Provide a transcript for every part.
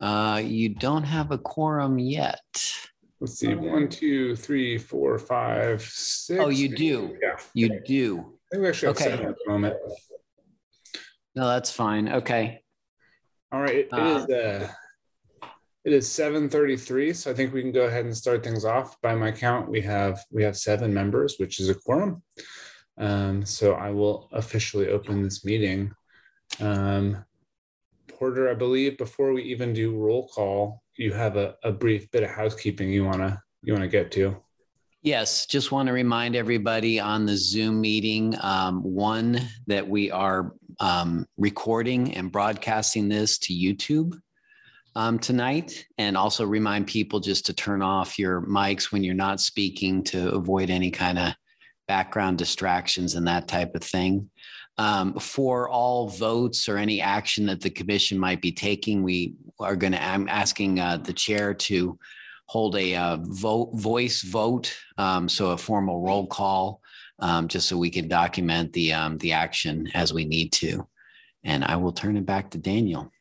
Uh, you don't have a quorum yet. Let's see, one, two, three, four, five, six. Oh, you do. Yeah, You do. I think we actually have Okay. seven at the moment. No, that's fine. Okay. All right, it Uh, is, uh, it is seven thirty-three, so I think we can go ahead and start things off. By my count, we have, we have seven members, which is a quorum. Um, so I will officially open this meeting. Um, Porter, I believe before we even do roll call, you have a, a brief bit of housekeeping you wanna, you wanna get to. Yes, just want to remind everybody on the Zoom meeting, um, one, that we are um, recording and broadcasting this to YouTube um, tonight. And also remind people just to turn off your mics when you're not speaking to avoid any kind of background distractions and that type of thing. Um, for all votes or any action that the commission might be taking, we are going to, I'm asking uh, the chair to hold a uh, vote, voice vote, um, so a formal roll call, um, just so we can document the um, the action as we need to. And I will turn it back to Daniel.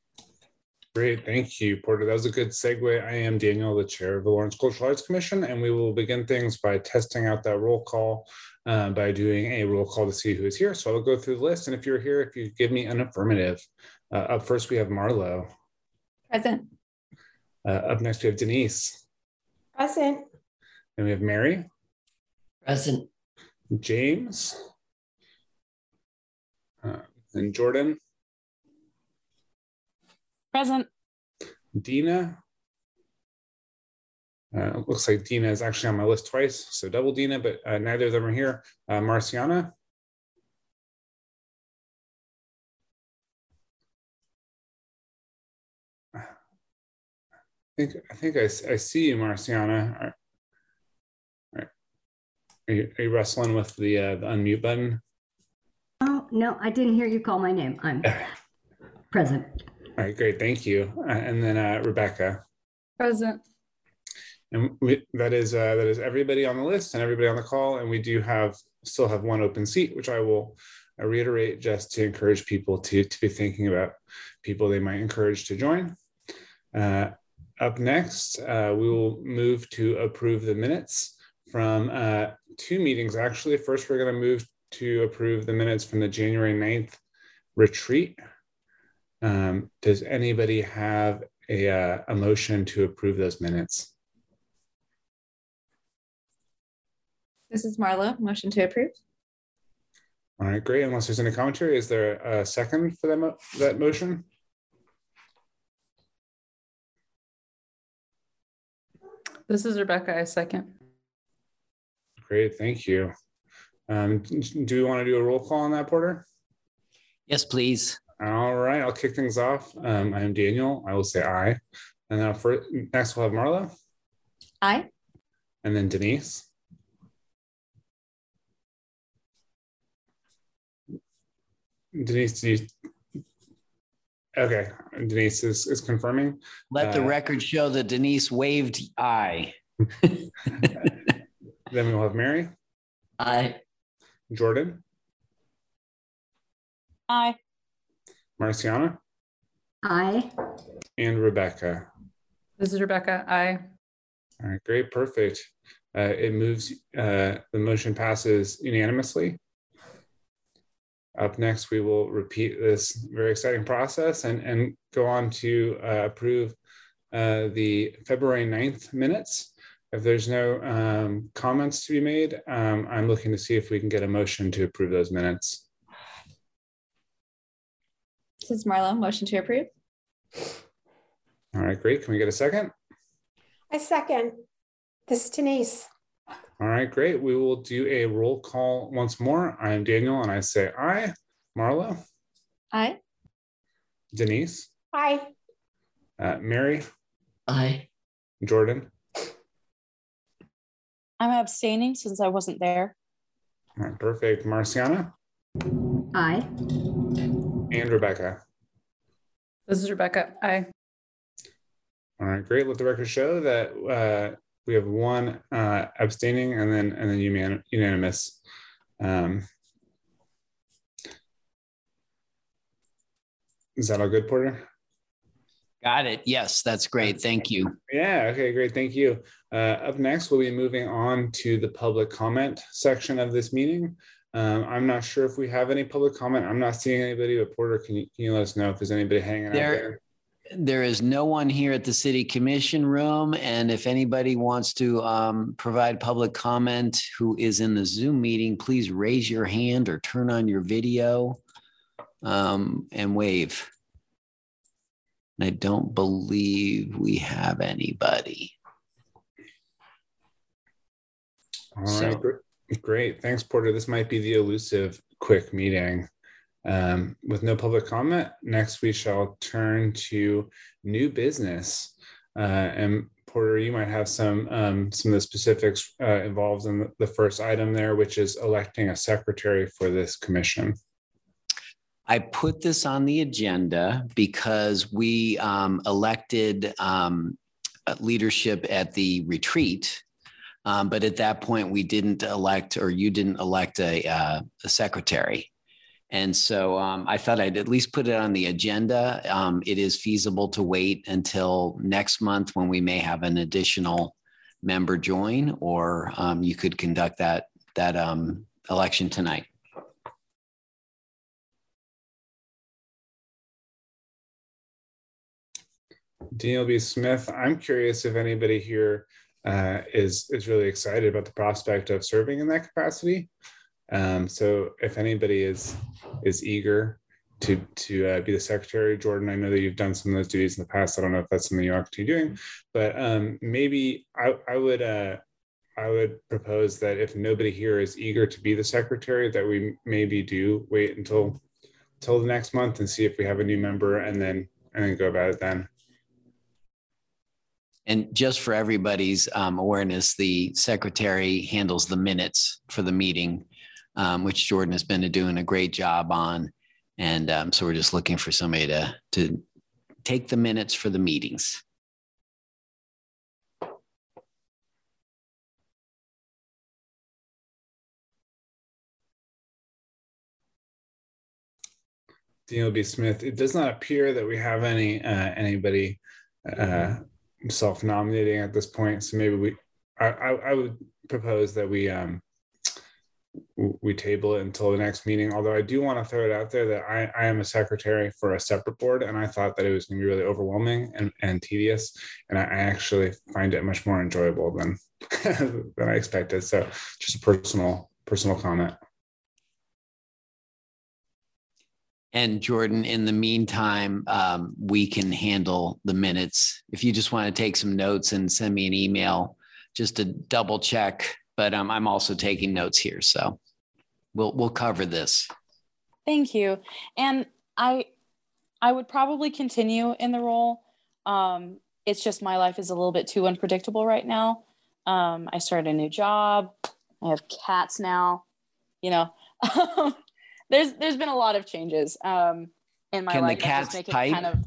Great, thank you, Porter. That was a good segue. I am Daniel, the chair of the Lawrence Cultural Arts Commission, and we will begin things by testing out that roll call uh, by doing a roll call to see who is here. So I'll go through the list, and if you're here, if you give me an affirmative. Uh, up first, we have Marlo. Present. Uh, up next, we have Denise. Present. Then we have Mary, Present. James, uh, and Jordan, Present. Dina. Uh, looks like Dina is actually on my list twice, so double Dina, but uh, neither of them are here. Uh, Marciana, I think I think I, s- I see you, Marciana. Are, are, are you, are you wrestling with the, uh, the unmute button? Oh, no, I didn't hear you call my name. I'm present. All right, great, thank you. Uh, and then uh, Rebecca. Present. And we, that is uh, that is everybody on the list and everybody on the call, and we do have still have one open seat, which I will reiterate just to encourage people to to be thinking about people they might encourage to join. Uh, up next, uh, we will move to approve the minutes from uh, two meetings. Actually, first we're going to move to approve the minutes from the January 9th retreat. Um, does anybody have a, uh, a motion to approve those minutes? This is Marlo. Motion to approve. All right, great. Unless there's any commentary, is there a second for that, mo- that motion? This is Rebecca. I second. Great, thank you. Um, do we want to do a roll call on that, Porter? Yes, please. All right, I'll kick things off. Um, I am Daniel. I will say aye. And then for next we'll have Marla Aye. and then Denise. Denise, do you? Okay, Denise is, is confirming. Let the Uh, record show that Denise waved aye. Then we'll have Mary, Aye. Jordan, Aye. Marciana, I, and Rebecca. This is Rebecca. I. All right, great, perfect. Uh, it moves, uh, the motion passes unanimously. Up next, we will repeat this very exciting process and, and go on to uh, approve uh, the February 9th minutes. If there's no um, comments to be made, um, I'm looking to see if we can get a motion to approve those minutes. This is Marlo. Motion to approve. All right, great. Can we get a second? I second. This is Denise. All right, great. We will do a roll call once more. I am Daniel and I say aye. Marlo, Aye. Denise, Aye. uh, Mary, Aye. Jordan. I'm abstaining since I wasn't there. All right, perfect. Marciana I, and Rebecca. This is Rebecca. I. All right, great. Let the record show that uh, we have one uh, abstaining and then and then unan- unanimous. Um, is that all good, Porter? Got it. Yes, that's great. Thank you. Yeah, okay, great. Thank you. Uh, up next, we'll be moving on to the public comment section of this meeting. Um, I'm not sure if we have any public comment. I'm not seeing anybody, but Porter, can you, can you let us know if there's anybody hanging out There- there? Is no one here at the city commission room. And if anybody wants to um, provide public comment who is in the Zoom meeting, please raise your hand or turn on your video um, and wave. And I don't believe we have anybody. All So- right, great. Thanks, Porter. This might be the elusive quick meeting. Um, with no public comment, next we shall turn to new business. Uh, and Porter, you might have some um, some of the specifics uh, involved in the- first item there, which is electing a secretary for this commission. I put this on the agenda because we um, elected um, leadership at the retreat. Um, but at that point, we didn't elect, or you didn't elect a, uh, a secretary. And so um, I thought I'd at least put it on the agenda. Um, it is feasible to wait until next month when we may have an additional member join, or um, you could conduct that that um, election tonight. Daniel B. Smith, I'm curious if anybody here uh, is is really excited about the prospect of serving in that capacity. Um, so if anybody is is eager to to uh, be the secretary, Jordan, I know that you've done some of those duties in the past. I don't know if that's something you continue doing, but um, maybe I, I would uh, I would propose that if nobody here is eager to be the secretary, that we maybe do wait until till the next month and see if we have a new member, and then and then go about it then. And just for everybody's um, awareness, the secretary handles the minutes for the meeting, um, which Jordan has been doing a great job on. And um, so we're just looking for somebody to, to take the minutes for the meetings. Daniel B. Smith. It does not appear that we have any uh, anybody uh, self-nominating at this point. So maybe we, I, I, I would propose that we um, we table it until the next meeting. Although I do want to throw it out there that I, I am a secretary for a separate board, and I thought that it was going to be really overwhelming and, and tedious, and I, actually find it much more enjoyable than than I expected. So just a personal personal comment. And Jordan, in the meantime, um, we can handle the minutes. If you just want to take some notes and send me an email just to double check. But um, I'm also taking notes here, so we'll we'll cover this. Thank you. And I I would probably continue in the role. Um, it's just my life is a little bit too unpredictable right now. Um, I started a new job. I have cats now. You know, there's there's been a lot of changes um, in my Can the life. that just cats make? Kind of.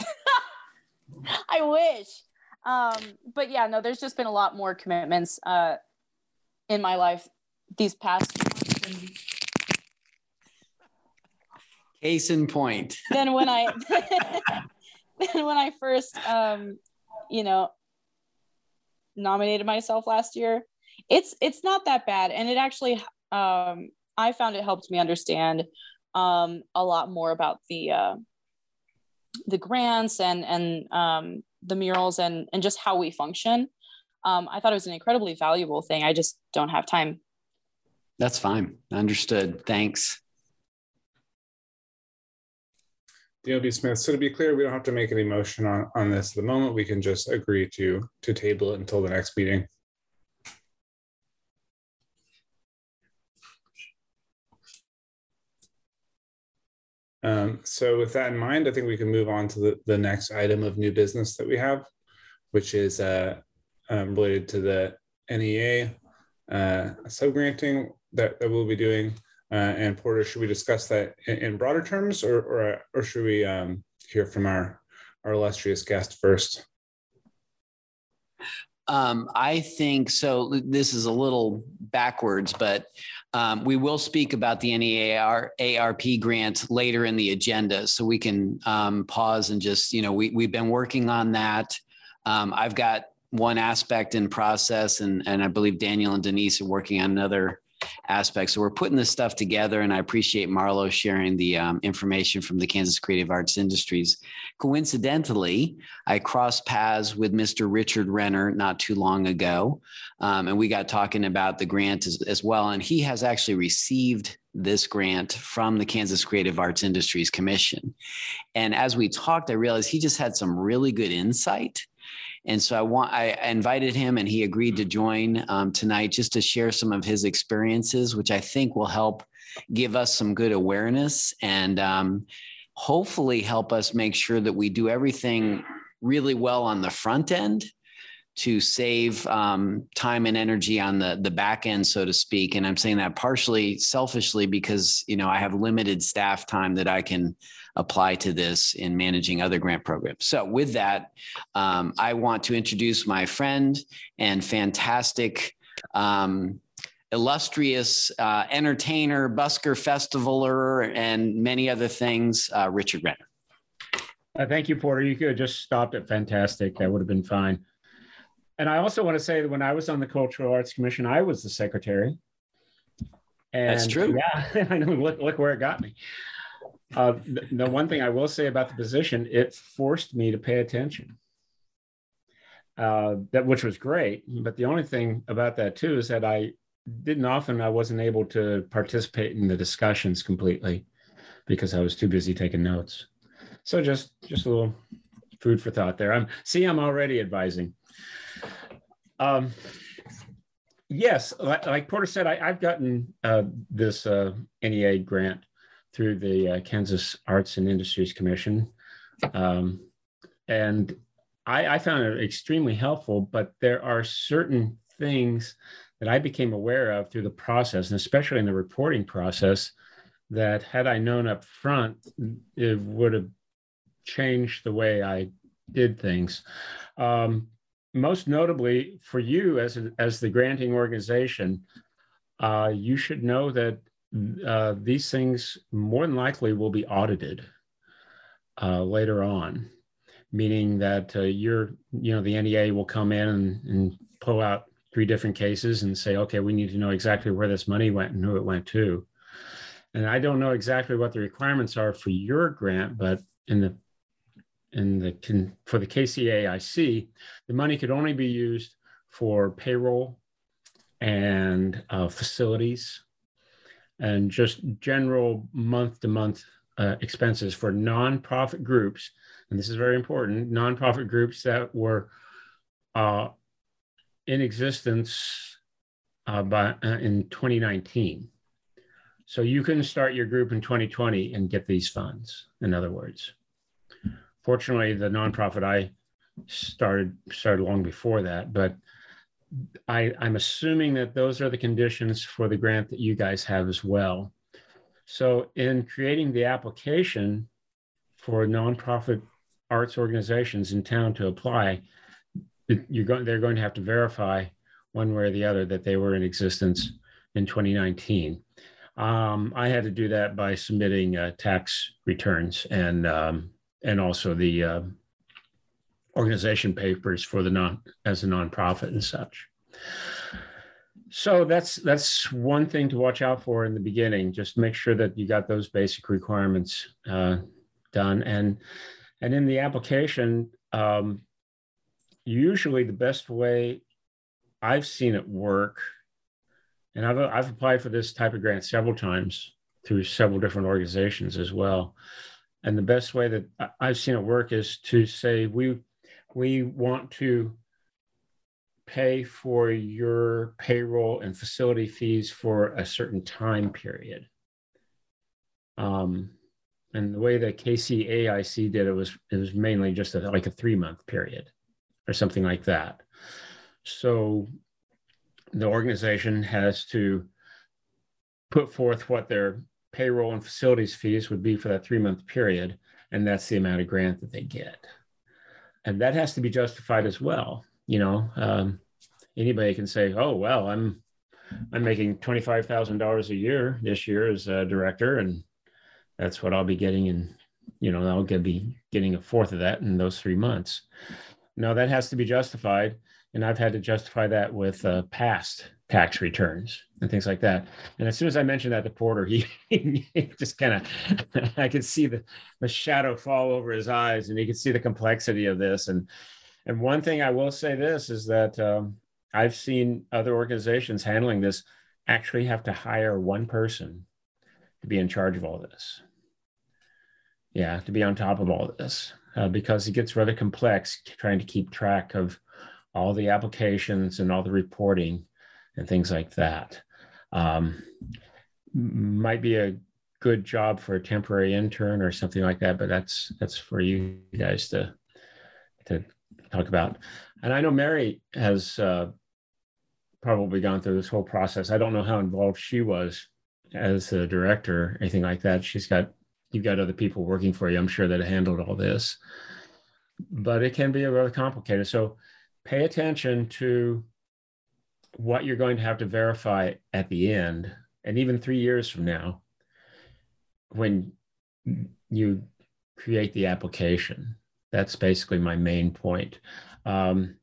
I wish. Um, but yeah, no, there's just been a lot more commitments uh, in my life these past few months. And Case in point. then when I then when I first um you know nominated myself last year, it's it's not that bad and it actually um I found it helped me understand um a lot more about the uh the grants and and um the murals and and just how we function. Um I thought it was an incredibly valuable thing. I just don't have time. That's fine. Understood. Thanks. Daniel B. Smith. So to be clear, we don't have to make any motion on, on this at the moment. We can just agree to to table it until the next meeting. Um, so with that in mind, I think we can move on to the, the next item of new business that we have, which is uh, um, related to the NEA uh, subgranting that, that we'll be doing. Uh, and Porter, should we discuss that in, in broader terms, or or, or should we um, hear from our our illustrious guest first? Um, I think so. This is a little backwards, but um, we will speak about the NEAR ARP grant later in the agenda, so we can um, pause and just you know we we've been working on that. Um, I've got one aspect in process, and and I believe Daniel and Denise are working on another aspect. So we're putting this stuff together, and I appreciate Marlo sharing the um, information from the Kansas Creative Arts Industries. Coincidentally, I crossed paths with Mr. Richard Renner not too long ago, um, and we got talking about the grant as, as well. And he has actually received this grant from the Kansas Creative Arts Industries Commission. And as we talked, I realized he just had some really good insight and so I want I invited him, and he agreed to join um, tonight just to share some of his experiences, which I think will help give us some good awareness and um, hopefully help us make sure that we do everything really well on the front end to save um, time and energy on the the back end, so to speak. And I'm saying that partially selfishly because you know I have limited staff time that I can apply to this in managing other grant programs. So with that, um, I want to introduce my friend and fantastic. Um, illustrious uh, entertainer, busker festivaler, and many other things, uh, Richard Renner. Uh, thank you, Porter. You could have just stopped at fantastic. That would have been fine. And I also want to say that when I was on the Cultural Arts Commission, I was the secretary. And That's true. Yeah, I know. Look, look where it got me. Uh, the, one thing I will say about the position, it forced me to pay attention. Uh, that which was great, but the only thing about that too is that I didn't often I wasn't able to participate in the discussions completely because I was too busy taking notes. So just just a little food for thought there. I'm see I'm already advising. Um, yes, like, like Porter said, I, have gotten uh, this uh, NEA grant through the uh, Kansas Arts and Industries Commission. Um, and I, I, found it extremely helpful, but there are certain things that I became aware of through the process, and especially in the reporting process, that had I known up front, it would have changed the way I did things. Um, most notably for you as, a, as the granting organization, uh, you should know that uh, these things more than likely will be audited uh, later on, meaning that uh, you're, you know, the NEA will come in and, and pull out three different cases and say, okay, we need to know exactly where this money went and who it went to. And I don't know exactly what the requirements are for your grant, but in the in the for the KCAIC, the money could only be used for payroll and uh, facilities and just general month to month uh, expenses for nonprofit groups. And this is very important nonprofit groups that were uh, in existence uh, by, uh, in 2019. So you can start your group in 2020 and get these funds, in other words. Fortunately, the nonprofit I started started long before that, but I, I'm assuming that those are the conditions for the grant that you guys have as well. So in creating the application for nonprofit arts organizations in town to apply, you're going, they're going to have to verify one way or the other that they were in existence in 2019. Um, I had to do that by submitting uh, tax returns and um, and also the uh, organization papers for the non as a nonprofit and such. So that's that's one thing to watch out for in the beginning. Just make sure that you got those basic requirements uh, done, and and in the application, um, usually the best way I've seen it work, and I've I've applied for this type of grant several times through several different organizations as well. And the best way that I've seen it work is to say we we want to pay for your payroll and facility fees for a certain time period. Um, and the way that KCAIC did it was it was mainly just a, like a three month period or something like that. So the organization has to put forth what their payroll and facilities fees would be for that three month period, and that's the amount of grant that they get and that has to be justified as well you know, um, anybody can say, "Oh, well, I'm I'm making twenty five thousand dollars a year this year as a director, and that's what I'll be getting in, you know, I'll get, be getting a fourth of that in those three months." No, that has to be justified, and I've had to justify that with uh, past tax returns and things like that. And as soon as I mentioned that to Porter, he, he just kind of, I could see the, the shadow fall over his eyes and he could see the complexity of this. And, and one thing I will say this is that um, I've seen other organizations handling this actually have to hire one person to be in charge of all this. Yeah, to be on top of all this uh, because it gets rather complex trying to keep track of all the applications and all the reporting and things like that. Um, might be a good job for a temporary intern or something like that, but that's that's for you guys to to talk about. And I know Mary has uh, probably gone through this whole process. I don't know how involved she was as a director, anything like that. She's got you've got other people working for you. I'm sure that handled all this, but it can be really complicated. So pay attention to what you're going to have to verify at the end, and even three years from now, when you create the application. That's basically my main point. Um,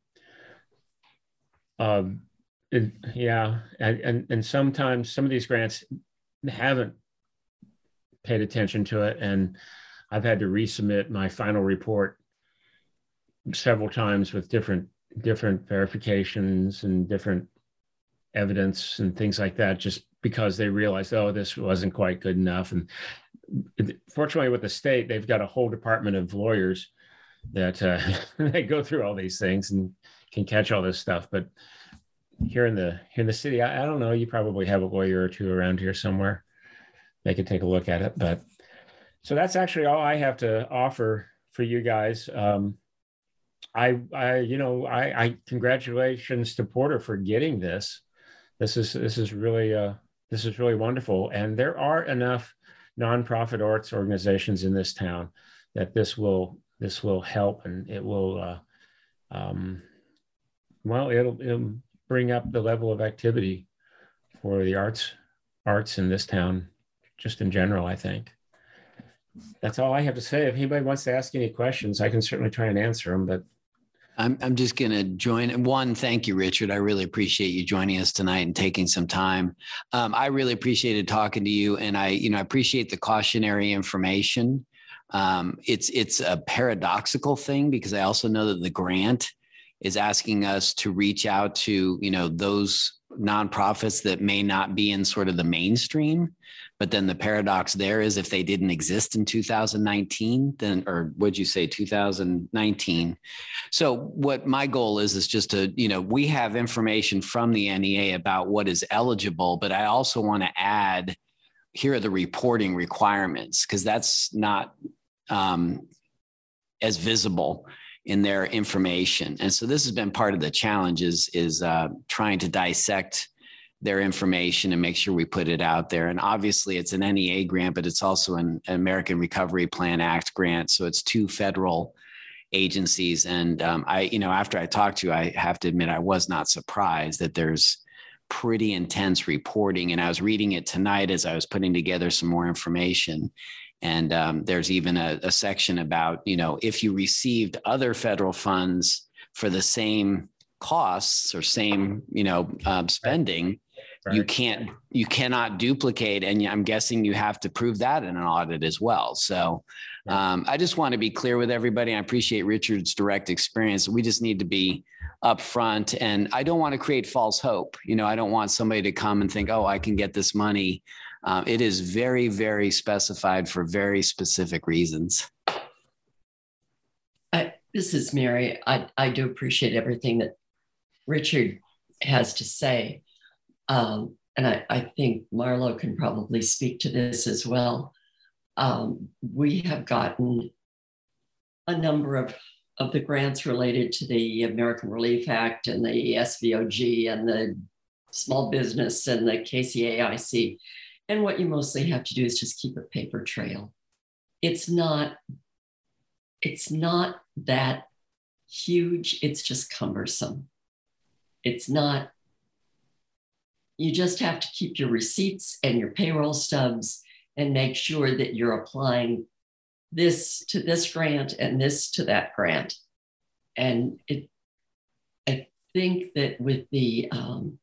um, and, yeah, and, and and sometimes some of these grants haven't paid attention to it, and I've had to resubmit my final report several times with different different verifications and different evidence and things like that just because they realized oh this wasn't quite good enough. And fortunately with the state they've got a whole department of lawyers that uh, they go through all these things and can catch all this stuff. But here in the here in the city I, I don't know you probably have a lawyer or two around here somewhere. They could take a look at it. But so that's actually all i have to offer for you guys. Um, I, I, you know, I, I congratulations to Porter for getting this this is this is really uh, this is really wonderful, and there are enough nonprofit arts organizations in this town that this will this will help, and it will, uh, um, well, it'll, it'll bring up the level of activity for the arts arts in this town, just in general. I think that's all I have to say. If anybody wants to ask any questions, I can certainly try and answer them, but I'm, I'm just going to join. One, thank you, Richard. I really appreciate you joining us tonight and taking some time. Um, I really appreciated talking to you, and I, you know, I appreciate the cautionary information. Um, it's it's a paradoxical thing because I also know that the grant is asking us to reach out to you know those nonprofits that may not be in sort of the mainstream but then the paradox there is if they didn't exist in 2019, then, or would you say 2019? So what my goal is, is just to, you know, we have information from the NEA about what is eligible, but I also want to add, here are the reporting requirements, because that's not um, as visible in their information. And so this has been part of the challenge is, is uh, trying to dissect their information and make sure we put it out there. And obviously, it's an NEA grant, but it's also an American Recovery Plan Act grant. So it's two federal agencies. And um, I, you know, after I talked to you, I have to admit I was not surprised that there's pretty intense reporting. And I was reading it tonight as I was putting together some more information. And um, there's even a, a section about, you know, if you received other federal funds for the same costs or same, you know, um, spending, Right. You can't, you cannot duplicate, and I'm guessing you have to prove that in an audit as well. So, um, I just want to be clear with everybody. I appreciate Richard's direct experience. We just need to be upfront, and I don't want to create false hope. You know, I don't want somebody to come and think, "Oh, I can get this money." Um, it is very, very specified for very specific reasons. I, this is Mary. I, I do appreciate everything that Richard has to say. Um, and I, I, think Marlo can probably speak to this as well. Um, we have gotten a number of, of the grants related to the American Relief Act and the SVOG and the small business and the KCAIC. And what you mostly have to do is just keep a paper trail. It's not, it's not that huge, it's just cumbersome. It's not, you just have to keep your receipts and your payroll stubs and make sure that you're applying this to this grant and this to that grant. And it, I think that with the um,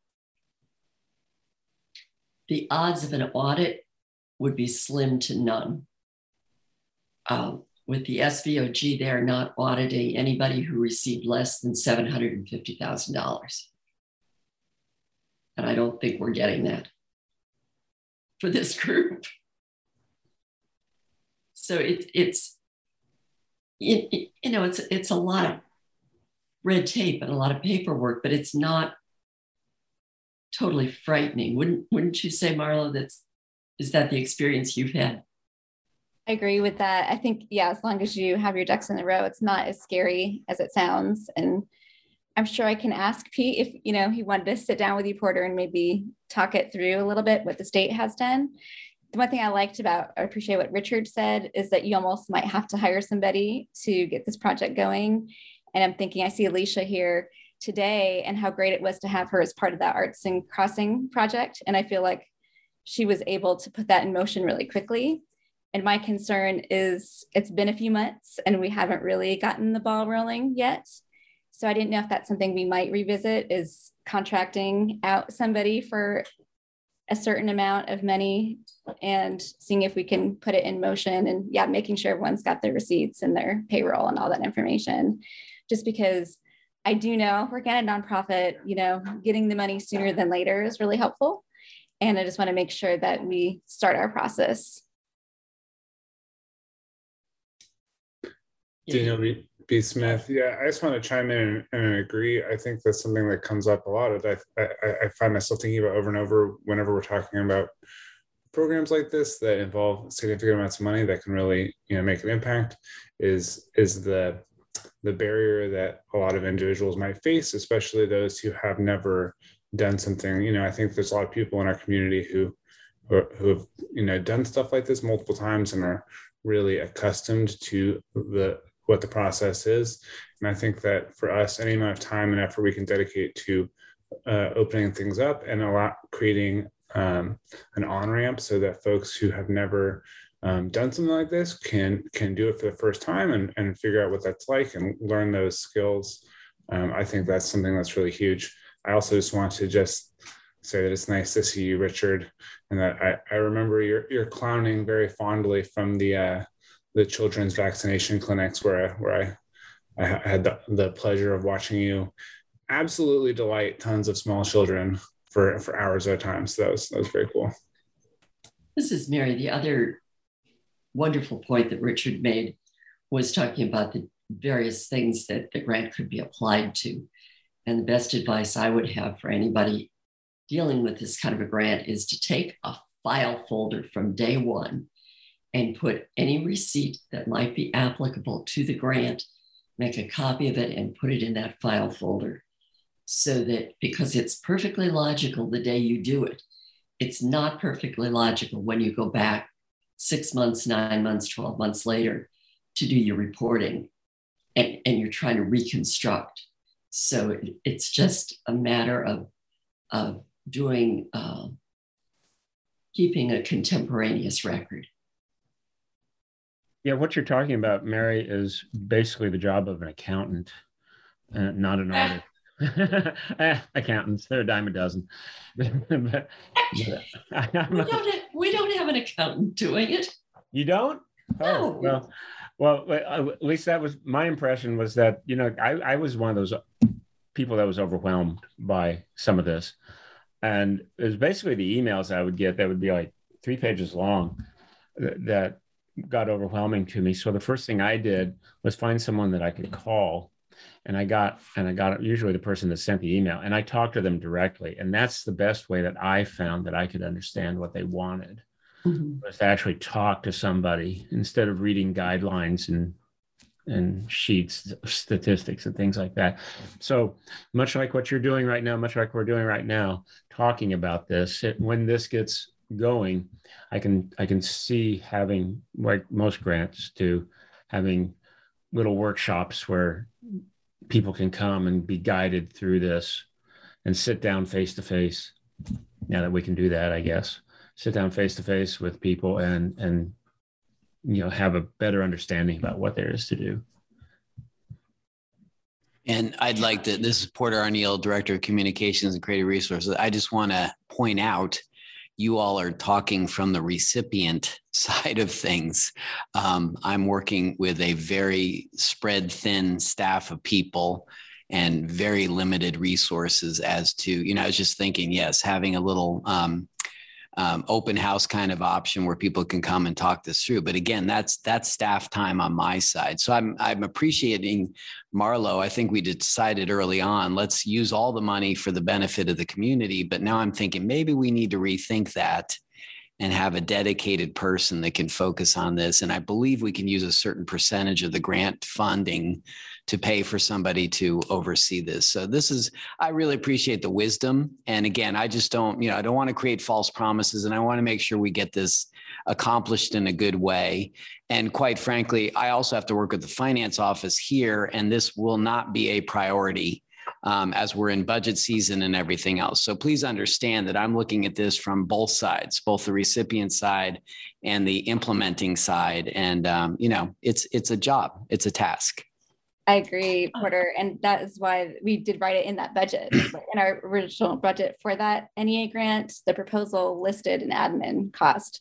the odds of an audit would be slim to none. Um, with the SVOG, they're not auditing anybody who received less than $750,000. And I don't think we're getting that for this group. So it, it's, it, it, you know, it's, it's a lot of red tape and a lot of paperwork, but it's not totally frightening. Wouldn't, wouldn't you say, Marla, that's, is that the experience you've had? I agree with that. I think, yeah, as long as you have your ducks in a row, it's not as scary as it sounds. And I'm sure I can ask Pete if, you know, he wanted to sit down with you, Porter, and maybe talk it through a little bit what the state has done. The one thing I liked about, I appreciate what Richard said, is that you almost might have to hire somebody to get this project going. And I'm thinking, I see Alicia here today and how great it was to have her as part of that Arts and Crossing project. And I feel like she was able to put that in motion really quickly. And my concern is it's been a few months and we haven't really gotten the ball rolling yet. So I didn't know if that's something we might revisit is contracting out somebody for a certain amount of money and seeing if we can put it in motion and yeah, making sure everyone's got their receipts and their payroll and all that information. Just because I do know working at a nonprofit, you know, getting the money sooner than later is really helpful. And I just want to make sure that we start our process Daniel Smith. Yeah, I just want to chime in and, agree. I think that's something that comes up a lot. That I, I, I find myself thinking about over and over whenever we're talking about programs like this that involve significant amounts of money that can really you know make an impact. Is is the the barrier that a lot of individuals might face, especially those who have never done something. You know, I think there's a lot of people in our community who who have you know done stuff like this multiple times and are really accustomed to the what the process is. And I think that for us, any amount of time and effort we can dedicate to uh, opening things up and a lot creating um, an on ramp so that folks who have never um, done something like this can can do it for the first time and, and figure out what that's like and learn those skills. Um, I think that's something that's really huge. I also just want to just say that it's nice to see you, Richard, and that I, I remember your your clowning very fondly from the uh, the children's vaccination clinics where where I, I had the, the pleasure of watching you absolutely delight tons of small children for, for hours at a time. So that was, that was very cool. This is Mary. The other wonderful point that Richard made was talking about the various things that the grant could be applied to. And the best advice I would have for anybody dealing with this kind of a grant is to take a file folder from day one and put any receipt that might be applicable to the grant, make a copy of it and put it in that file folder. So that because it's perfectly logical the day you do it, it's not perfectly logical when you go back six months, nine months, 12 months later to do your reporting and, and you're trying to reconstruct. So it, it's just a matter of, of doing, uh, keeping a contemporaneous record. Yeah, what you're talking about, Mary, is basically the job of an accountant, uh, not an eh, accountants, they're a dime a dozen. but, but, we, don't have, we don't have an accountant doing it. You don't? Oh, no. well, well, uh, at least that was my impression was that, you know, I, I was one of those people that was overwhelmed by some of this. And it was basically the emails I would get that would be like three pages long that got overwhelming to me. So the first thing I did was find someone that I could call. And I got, and I got usually the person that sent the email and I talked to them directly. And that's the best way that I found that I could understand what they wanted mm-hmm. was to actually talk to somebody instead of reading guidelines and and sheets statistics and things like that so much like what you're doing right now much like we're doing right now talking about this it, when this gets going, I can I can see having like most grants do, having little workshops where people can come and be guided through this and sit down face to face. Now that we can do that, I guess, sit down face to face with people and and you know have a better understanding about what there is to do. And I'd like to, this is Porter Arneal, Director of Communications and Creative Resources. I just want to point out you all are talking from the recipient side of things. Um, I'm working with a very spread thin staff of people and very limited resources as to, you know, I was just thinking, yes, having a little um, um, open house kind of option where people can come and talk this through. But again, that's that's staff time on my side. So I'm I'm appreciating Marlo. I think we decided early on let's use all the money for the benefit of the community. But now I'm thinking maybe we need to rethink that and have a dedicated person that can focus on this. And I believe we can use a certain percentage of the grant funding to pay for somebody to oversee this. So this is, I really appreciate the wisdom. And again, I just don't, you know, I don't want to create false promises and I want to make sure we get this accomplished in a good way. And quite frankly, I also have to work with the finance office here, and this will not be a priority um, as we're in budget season and everything else. So please understand that I'm looking at this from both sides, both the recipient side and the implementing side. And um, you know, it's it's a job, it's a task. I agree, uh, Porter, and that is why we did write it in that budget. in our original budget for that NEA grant, the proposal listed an admin cost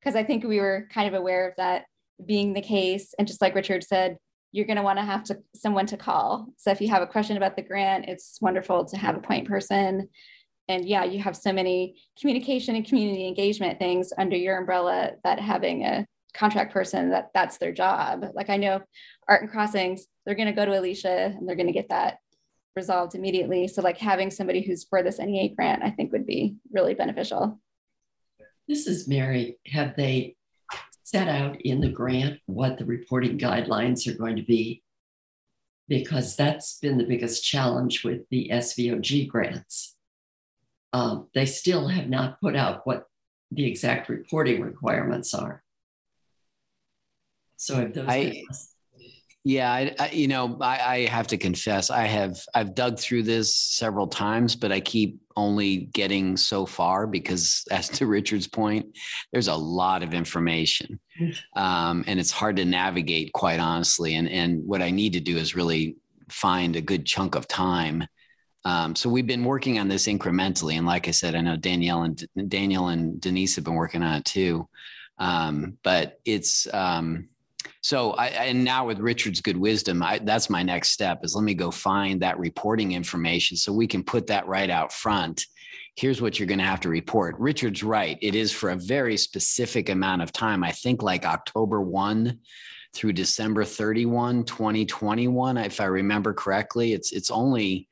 because I think we were kind of aware of that being the case. And just like Richard said, you're going to want to have to someone to call. So if you have a question about the grant, it's wonderful to have a point person. And yeah, you have so many communication and community engagement things under your umbrella that having a contract person that that's their job. Like I know Art and Crossings, they're going to go to Alicia and they're going to get that resolved immediately. So like having somebody who's for this NEA grant, I think would be really beneficial. This is Mary. Have they set out in the grant what the reporting guidelines are going to be? Because that's been the biggest challenge with the SVOG grants. Um, they still have not put out what the exact reporting requirements are. So if those I, yeah, I, I, you know, I, I have to confess, I have I've dug through this several times, but I keep only getting so far because, as to Richard's point, there's a lot of information, um, and it's hard to navigate, quite honestly. And and what I need to do is really find a good chunk of time. Um, so we've been working on this incrementally, and like I said, I know Danielle and Daniel and Denise have been working on it too. Um, but it's um, so I, and now with Richard's good wisdom, I, that's my next step is let me go find that reporting information so we can put that right out front. Here's what you're going to have to report. Richard's right. It is for a very specific amount of time. I think like October 1 through December 31, 2021, if I remember correctly. It's it's only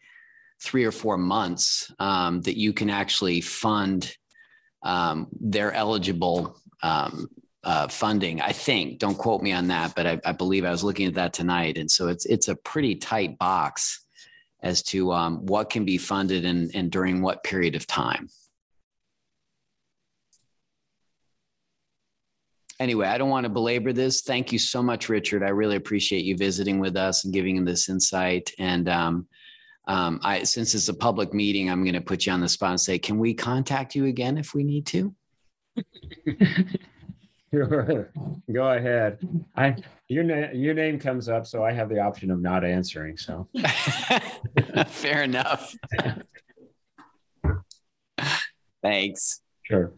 three or four months um, that you can actually fund um, their eligible um, uh, funding. I think. Don't quote me on that, but I, I, believe I was looking at that tonight, and so it's it's a pretty tight box as to um, what can be funded and, and during what period of time. Anyway, I don't want to belabor this. Thank you so much, Richard. I really appreciate you visiting with us and giving this insight. And um, um, I, since it's a public meeting, I'm going to put you on the spot and say, can we contact you again if we need to? Sure. Go ahead. I your name your name comes up, so I have the option of not answering. So fair enough. Thanks. Sure.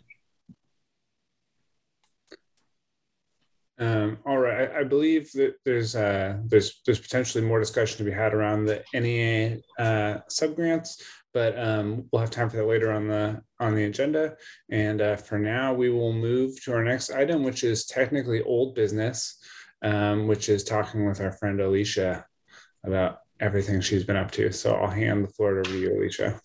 Um, all right, I, I, believe that there's uh, there's there's potentially more discussion to be had around the NEA uh, subgrants but um, we'll have time for that later on the on the agenda. And uh, for now, we will move to our next item, which is technically old business, um, which is talking with our friend Alicia about everything she's been up to. So I'll hand the floor over to you, Alicia.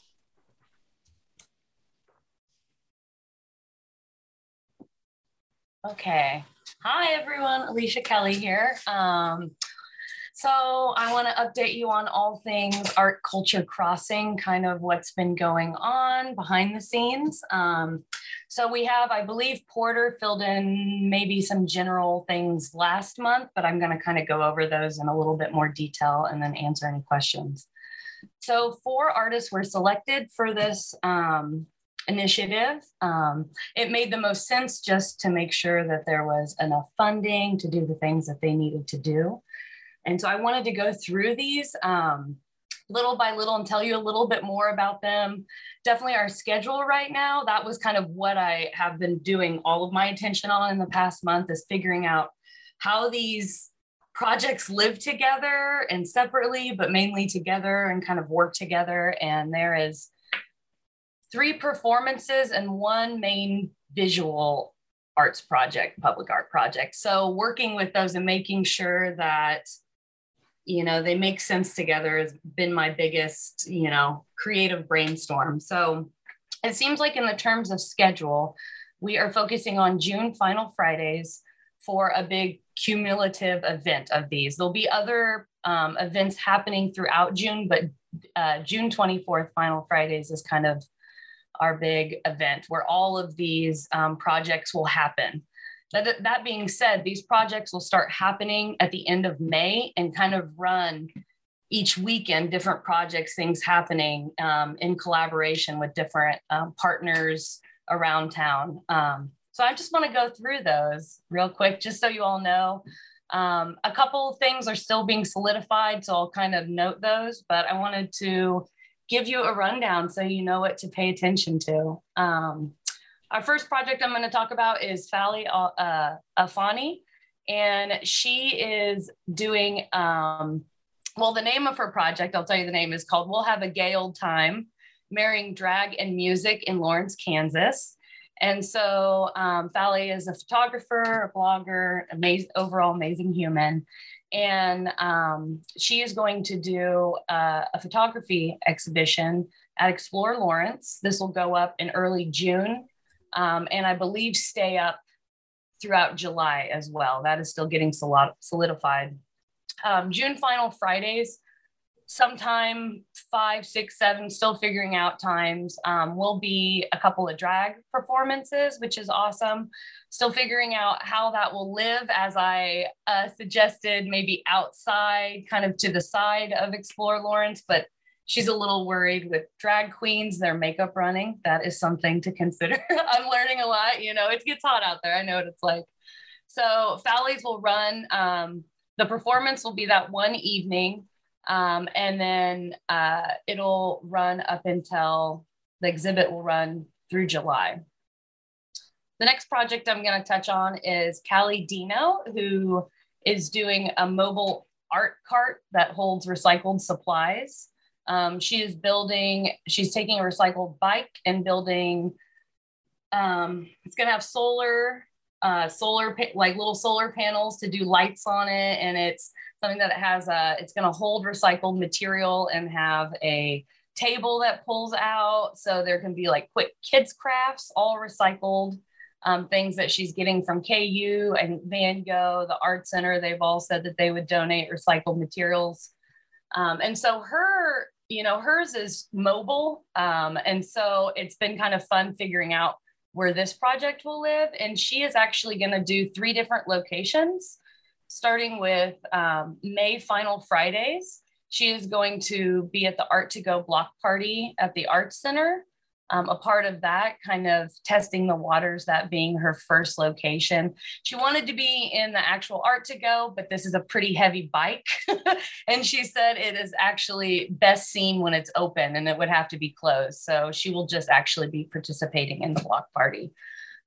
Okay. Hi, everyone. Alicia Kelly here. Um, So I want to update you on all things art culture crossing, kind of what's been going on behind the scenes. Um, so we have, I believe, Porter filled in maybe some general things last month, but I'm going to kind of go over those in a little bit more detail and then answer any questions. So four artists were selected for this um, initiative. Um, it made the most sense just to make sure that there was enough funding to do the things that they needed to do. And so I wanted to go through these um, little by little and tell you a little bit more about them. Definitely our schedule right now, that was kind of what I have been doing all of my attention on in the past month is figuring out how these projects live together and separately, but mainly together and kind of work together. And there is three performances and one main visual arts project, public art project. So working with those and making sure that you know they make sense together has been my biggest you know creative brainstorm. So it seems like in the terms of schedule we are focusing on june final fridays for a big cumulative event of these. There'll be other um, events happening throughout june but uh, june 24th final fridays is kind of our big event where all of these um, projects will happen that, that being said, these projects will start happening at the end of May and kind of run each weekend, different projects, things happening um, in collaboration with different um, partners around town. Um, so I just want to go through those real quick, just so you all know. Um, a couple of things are still being solidified, so I'll kind of note those, but I wanted to give you a rundown so you know what to pay attention to. Um, our first project I'm going to talk about is Fali uh, Afani, and she is doing, um, well, the name of her project, I'll tell you the name, is called We'll Have a Gay Old Time, Marrying Drag and Music in Lawrence, Kansas. And so um, Fali is a photographer, a blogger, amazing, overall amazing human. And um, she is going to do uh, a photography exhibition at Explore Lawrence. This will go up in early June um, and I believe stay up throughout July as well. That is still getting solidified. Um, June final Fridays, sometime five, six, seven, still figuring out times. Um, will be a couple of drag performances, which is awesome. Still figuring out how that will live as I uh, suggested, maybe outside, kind of to the side of Explore Lawrence, but she's a little worried with drag queens, their makeup running. That is something to consider. I'm learning a lot. You know, it gets hot out there. I know what it's like. So Fali's will run. Um, the performance will be that one evening, um, and then uh, it'll run up until the exhibit will run through July. The next project I'm going to touch on is Callie Dino, who is doing a mobile art cart that holds recycled supplies. Um, she is building, she's taking a recycled bike and building, um, it's going to have solar, uh, solar, like little solar panels to do lights on it. And it's something that it has, a, it's going to hold recycled material and have a table that pulls out. So there can be like quick kids crafts, all recycled. Um, things that she's getting from KU and Van Go, the Art Center, they've all said that they would donate recycled materials. Um, and so her you know, hers is mobile. Um, and so it's been kind of fun figuring out where this project will live. And she is actually going to do three different locations, starting with um, May Final Fridays. She is going to be at the Art to Go block party at the Arts Center um, a part of that, kind of testing the waters, that being her first location. She wanted to be in the actual art to go, but this is a pretty heavy bike. and she said it is actually best seen when it's open and it would have to be closed. So she will just actually be participating in the block party.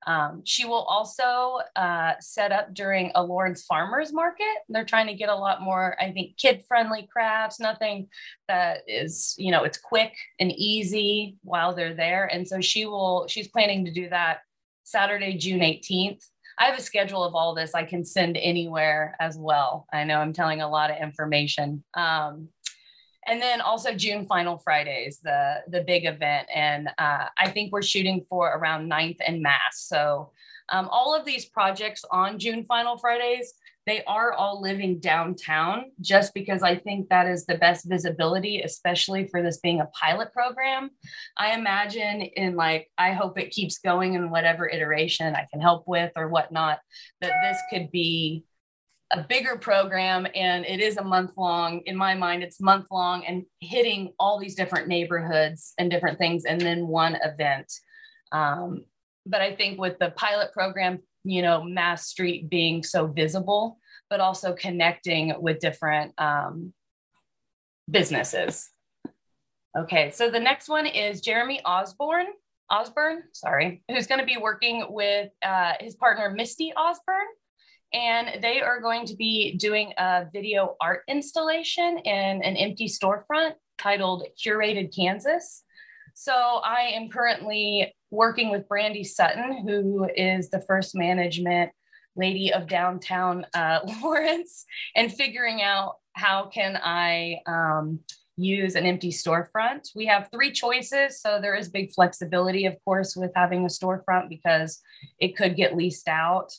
Um, she will also uh, set up during a Lawrence Farmers Market. They're trying to get a lot more, I think, kid-friendly crafts, nothing that is, you know, it's quick and easy while they're there. And so she will, she's planning to do that Saturday, June 18th. I have a schedule of all this I can send anywhere as well. I know I'm telling a lot of information. Um, and then also June Final Fridays, the the big event, and uh, I think we're shooting for around 9th and Mass. So um, all of these projects on June Final Fridays, they are all living downtown just because I think that is the best visibility, especially for this being a pilot program. I imagine in like, I hope it keeps going in whatever iteration I can help with or whatnot, that this could be a bigger program and it is a month long. In my mind it's month long and hitting all these different neighborhoods and different things and then one event. Um, but i think with the pilot program you know mass street being so visible but also connecting with different um, businesses. Okay so the next one is jeremy osborne osborne sorry who's going to be working with uh, his partner misty osborne and they are going to be doing a video art installation in an empty storefront titled Curated Kansas. So I am currently working with Brandy Sutton, who is the first management lady of downtown uh, Lawrence, and figuring out how can I um, use an empty storefront. We have three choices, so there is big flexibility, of course, with having a storefront because it could get leased out.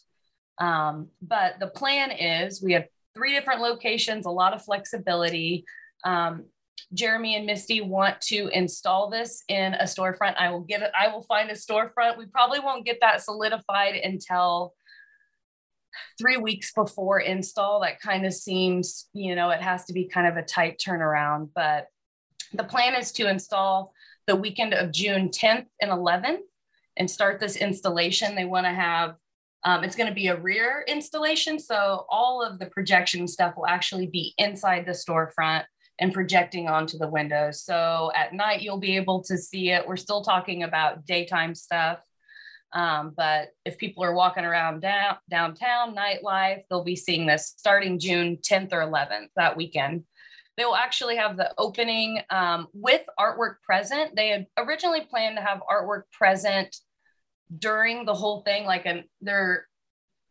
Um, but the plan is we have three different locations, a lot of flexibility. Um, Jeremy and Misty want to install this in a storefront. I will get it, I will find a storefront. We probably won't get that solidified until three weeks before install. That kind of seems, you know, it has to be kind of a tight turnaround. But the plan is to install the weekend of June 10th and 11th and start this installation. They want to have um, it's going to be a rear installation. So all of the projection stuff will actually be inside the storefront and projecting onto the windows. So at night, you'll be able to see it. We're still talking about daytime stuff. Um, but if people are walking around down, downtown, nightlife, they'll be seeing this starting June 10th or 11th that weekend. They will actually have the opening um, with artwork present. They had originally planned to have artwork present during the whole thing, like an they're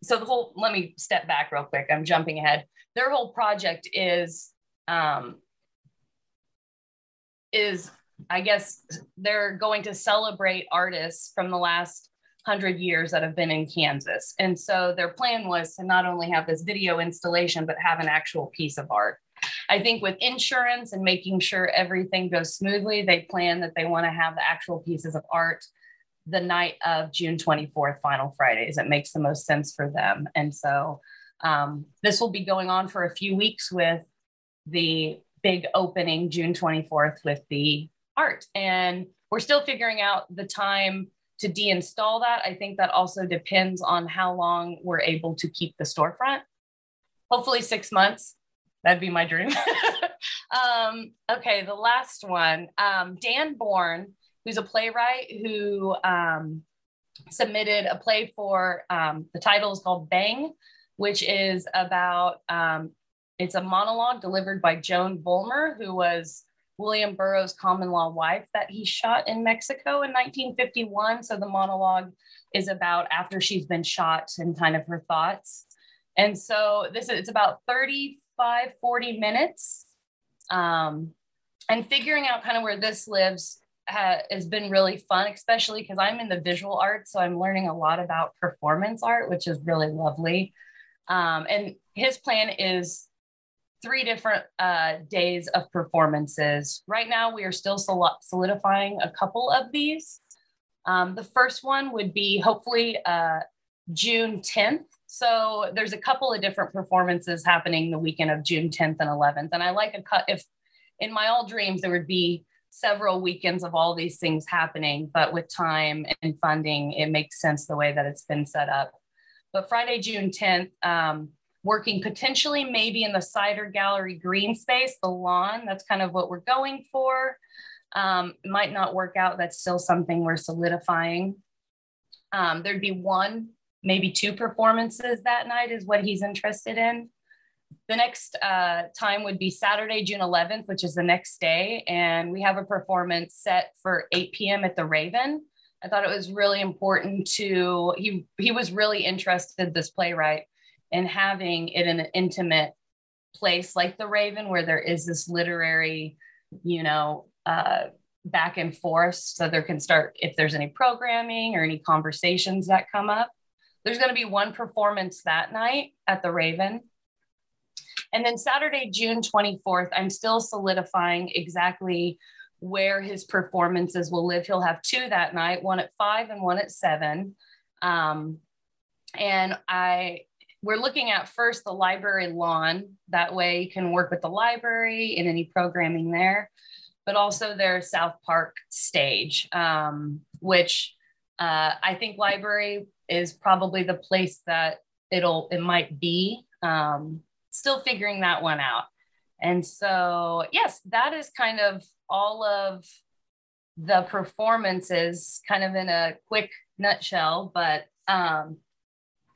so the whole let me step back real quick. I'm jumping ahead. Their whole project is um is I guess they're going to celebrate artists from the last hundred years that have been in Kansas. And so their plan was to not only have this video installation, but have an actual piece of art. I think with insurance and making sure everything goes smoothly, they plan that they want to have the actual pieces of art the night of June 24th, final Fridays. It makes the most sense for them. And so um, this will be going on for a few weeks with the big opening June 24th with the art. And we're still figuring out the time to deinstall that. I think that also depends on how long we're able to keep the storefront. Hopefully, six months. That'd be my dream. um, okay, the last one um, Dan Bourne who's a playwright who um, submitted a play for um, the title is called Bang, which is about um, it's a monologue delivered by Joan Vollmer, who was William Burroughs' common law wife that he shot in Mexico in 1951. So the monologue is about after she's been shot and kind of her thoughts. And so this is it's about 35, 40 minutes. Um, and figuring out kind of where this lives ha- has been really fun, especially because I'm in the visual arts. So I'm learning a lot about performance art, which is really lovely. Um, and his plan is three different uh, days of performances. Right now, we are still sol- solidifying a couple of these. Um, the first one would be hopefully uh, June 10th. So there's a couple of different performances happening the weekend of June 10th and 11th. And I like a cut if in my all dreams there would be several weekends of all these things happening, but with time and funding, it makes sense the way that it's been set up. But Friday, June 10th, um, working potentially maybe in the cider gallery green space, the lawn, that's kind of what we're going for. Um, might not work out. That's still something we're solidifying. Um, there'd be one, maybe two performances that night is what he's interested in. The next uh, time would be Saturday, June 11th, which is the next day. And we have a performance set for 8 p.m. at the Raven. I thought it was really important to, he, he was really interested, this playwright, in having it in an intimate place like the Raven, where there is this literary, you know, uh, back and forth. So there can start, if there's any programming or any conversations that come up. There's going to be one performance that night at the Raven And then Saturday, June 24th, I'm still solidifying exactly where his performances will live. He'll have two that night, one at five and one at seven. Um, and I we're looking at first the library lawn. That way you can work with the library and any programming there, but also their South Park stage, um, which uh, I think library is probably the place that it'll it might be. Um, still figuring that one out. And so, yes, that is kind of all of the performances, kind of in a quick nutshell. But um,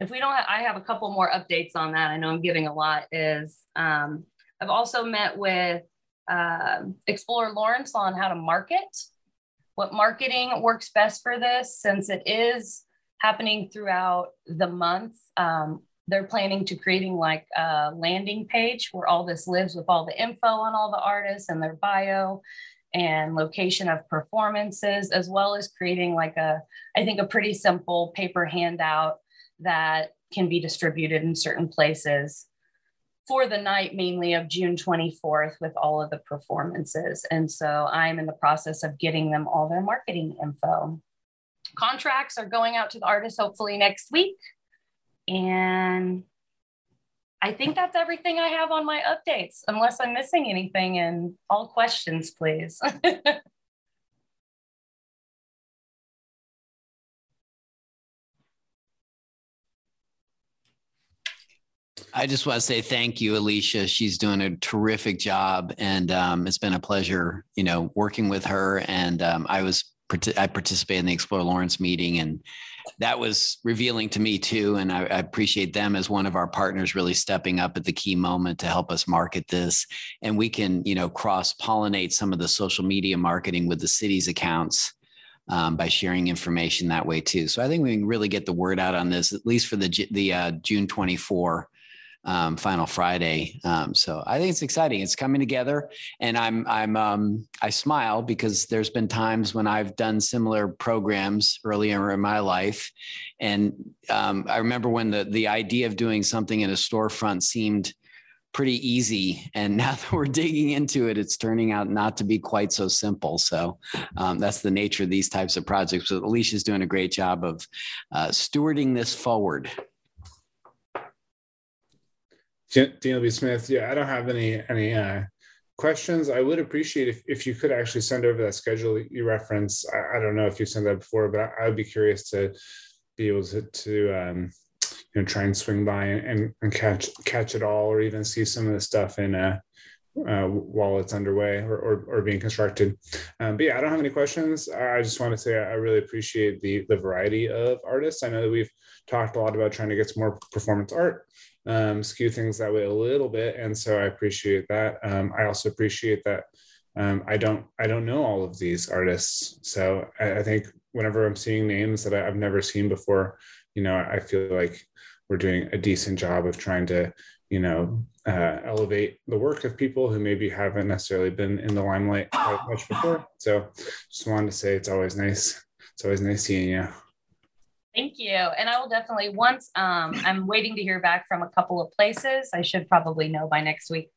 if we don't, I have a couple more updates on that. I know I'm giving a lot. Is um, I've also met with uh, Explore Lawrence on how to market, what marketing works best for this, since it is happening throughout the month. Um, they're planning to creating like a landing page where all this lives with all the info on all the artists and their bio and location of performances, as well as creating like a, I think, a pretty simple paper handout that can be distributed in certain places for the night mainly of June 24th with all of the performances. And so I'm in the process of getting them all their marketing info. Contracts are going out to the artists hopefully next week. And I think that's everything I have on my updates, unless I'm missing anything. And all questions, please. I just want to say thank you, Alicia. She's doing a terrific job, and um, it's been a pleasure, you know, working with her. And um, I was I participated in the Explore Lawrence meeting, and that was revealing to me too. And I, I, appreciate them as one of our partners really stepping up at the key moment to help us market this. And we can, you know, cross pollinate some of the social media marketing with the city's accounts um, by sharing information that way too. So I think we can really get the word out on this, at least for the the uh, June 24 um, Final Friday. Um, so I think it's exciting. It's coming together, and I'm I'm um, I smile because there's been times when I've done similar programs earlier in my life, and um, I remember when the the idea of doing something in a storefront seemed pretty easy and now that we're digging into it it's turning out not to be quite so simple so um, that's the nature of these types of projects but alicia's doing a great job of uh, stewarding this forward Daniel B. Smith. Yeah, I don't have any any uh, questions. I would appreciate if, if you could actually send over that schedule you reference. I, I don't know if you've sent that before, but I, I, would be curious to be able to to um, you know try and swing by and, and catch catch it all, or even see some of the stuff in uh, uh, while it's underway or, or, or being constructed. Um, but yeah, I don't have any questions. I just want to say I really appreciate the the variety of artists. I know that we've talked a lot about trying to get some more performance art um, skew things that way a little bit, and so I appreciate that. Um, I also appreciate that um, I don't I don't know all of these artists, so I, I think whenever I'm seeing names that I, have never seen before, you know, I feel like we're doing a decent job of trying to you know uh, elevate the work of people who maybe haven't necessarily been in the limelight much before. So just wanted to say it's always nice. It's always nice seeing you. Thank you. And I will definitely once um, I'm waiting to hear back from a couple of places. I should probably know by next week.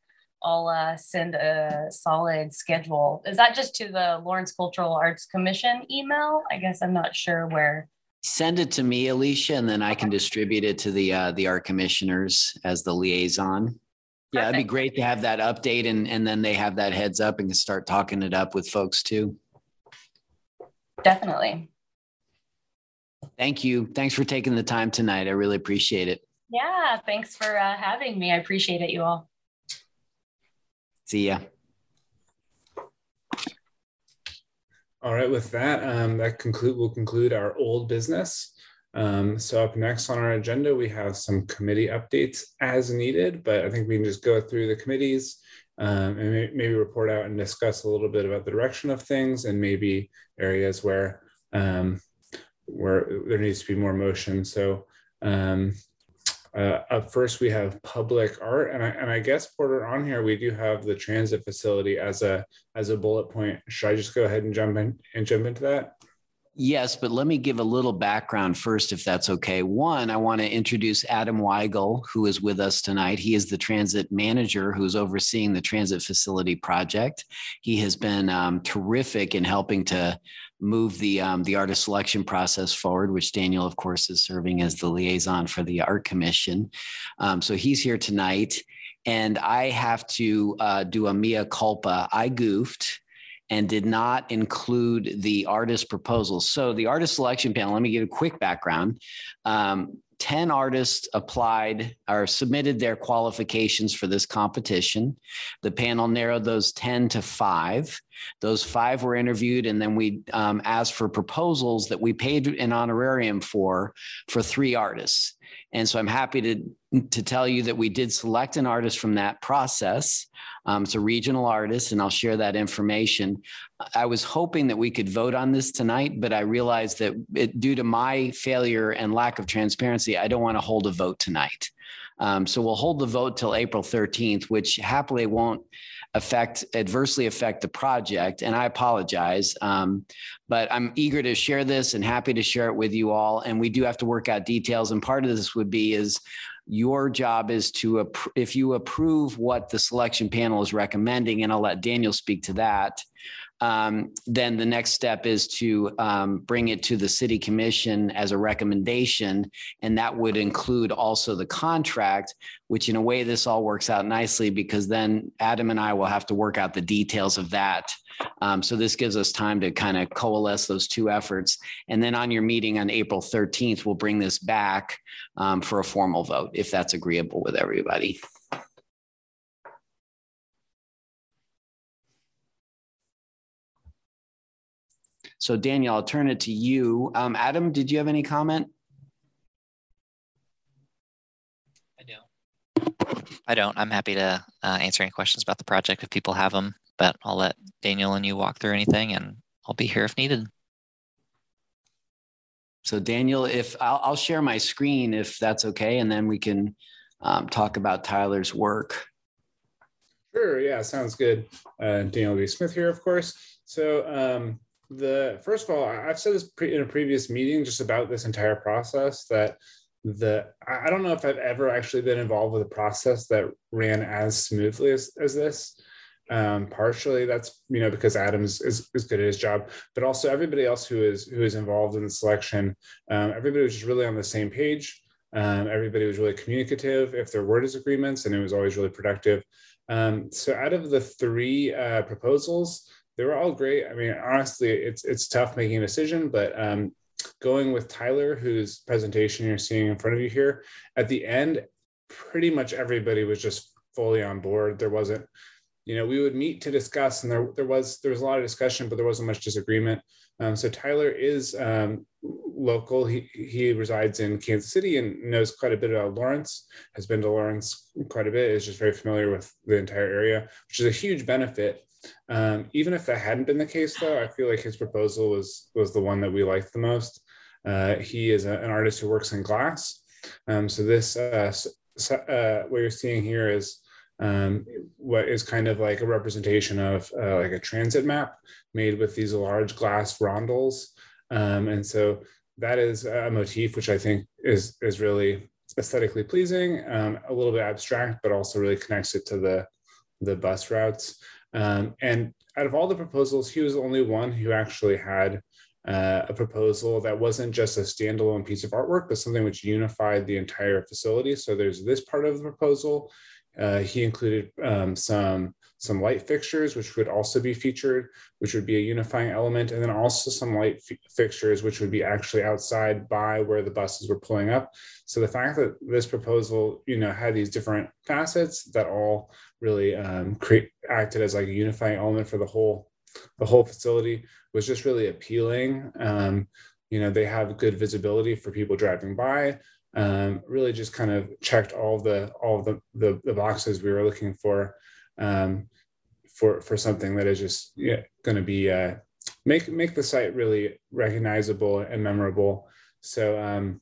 I'll uh, send a solid schedule. Is that just to the Lawrence Cultural Arts Commission email? I guess I'm not sure where. Send it to me, Alicia, and then I can distribute it to the uh, the art commissioners as the liaison. Yeah, Perfect. it'd be great to have that update, and and then they have that heads up and can start talking it up with folks too. Definitely. Thank you. Thanks for taking the time tonight. I really appreciate it. Yeah, thanks for uh, having me. I appreciate it, you all. See ya. All right, with that, um, that conclude will conclude our old business. Um, so up next on our agenda, we have some committee updates as needed, but I think we can just go through the committees um, and maybe report out and discuss a little bit about the direction of things and maybe areas where um, where there needs to be more motion. So um, uh, up first, we have public art, and I, and I guess Porter on here we do have the transit facility as a as a bullet point. Should I just go ahead and jump in and jump into that? Yes, but let me give a little background first, if that's okay. One, I want to introduce Adam Weigel, who is with us tonight. He is the transit manager who's overseeing the transit facility project. He has been um, terrific in helping to move the um, the artist selection process forward, which Daniel, of course, is serving as the liaison for the Art Commission. Um, so he's here tonight, and I have to uh, do a mea culpa. I goofed and did not include the artist proposals. So the artist selection panel, let me give a quick background. Um, 10 artists applied or submitted their qualifications for this competition. The panel narrowed those 10 to five. Those five were interviewed, and then we um, asked for proposals that we paid an honorarium for for three artists. And so I'm happy to, to tell you that we did select an artist from that process. Um, it's a regional artist, and I'll share that information. I was hoping that we could vote on this tonight, but I realized that it, due to my failure and lack of transparency, I don't want to hold a vote tonight. Um, so we'll hold the vote till April 13th, which happily won't affect adversely affect the project. And I apologize, um, but I'm eager to share this and happy to share it with you all. And we do have to work out details. And part of this would be is your job is to if you approve what the selection panel is recommending, and I'll let Daniel speak to that um, then the next step is to um, bring it to the city commission as a recommendation. And that would include also the contract, which in a way, this all works out nicely because then Adam and I will have to work out the details of that. Um, so this gives us time to kind of coalesce those two efforts. And then on your meeting on April 13th, we'll bring this back um, for a formal vote if that's agreeable with everybody. So Daniel, I'll turn it to you. Um, Adam, did you have any comment? I don't. I don't. I'm happy to uh, answer any questions about the project if people have them, but I'll let Daniel and you walk through anything and I'll be here if needed. So Daniel, if I'll, I'll share my screen if that's okay, and then we can um, talk about Tyler's work. Sure. Yeah, sounds good. Uh, Daniel B. Smith here, of course. So um, the first of all, I've said this pre, in a previous meeting just about this entire process that the I don't know if I've ever actually been involved with a process that ran as smoothly as, as this. Um, partially that's you know because Adams is, is good at his job, but also everybody else who is who is involved in the selection, um, everybody was just really on the same page. Um, everybody was really communicative if there were disagreements, and it was always really productive. Um, so out of the three uh, proposals, they were all great. I mean, honestly, it's it's tough making a decision, but um, going with Tyler, whose presentation you're seeing in front of you here, at the end, pretty much everybody was just fully on board. There wasn't, you know, we would meet to discuss, and there there was there was a lot of discussion, but there wasn't much disagreement. Um, so Tyler is um, local. He he resides in Kansas City and knows quite a bit about Lawrence. Has been to Lawrence quite a bit. Is just very familiar with the entire area, which is a huge benefit um, even if that hadn't been the case, though, I feel like his proposal was was the one that we liked the most. Uh, he is a, an artist who works in glass. Um, so this, uh, uh, what you're seeing here is um, what is kind of like a representation of uh, like a transit map made with these large glass rondels. Um, and so that is a motif which I think is is really aesthetically pleasing, um, a little bit abstract, but also really connects it to the the bus routes. Um, and out of all the proposals, he was the only one who actually had uh, a proposal that wasn't just a standalone piece of artwork, but something which unified the entire facility. So there's this part of the proposal. Uh, he included um, some some light fixtures, which would also be featured, which would be a unifying element, and then also some light fixtures, which would be actually outside by where the buses were pulling up. So the fact that this proposal, you know, had these different facets that all really um, create acted as like a unifying element for the whole the whole facility was just really appealing. Um, you know, they have good visibility for people driving by. Um, really, just kind of checked all the all the, the, the boxes we were looking for um, for for something that is just yeah, going to be uh, make make the site really recognizable and memorable. So um,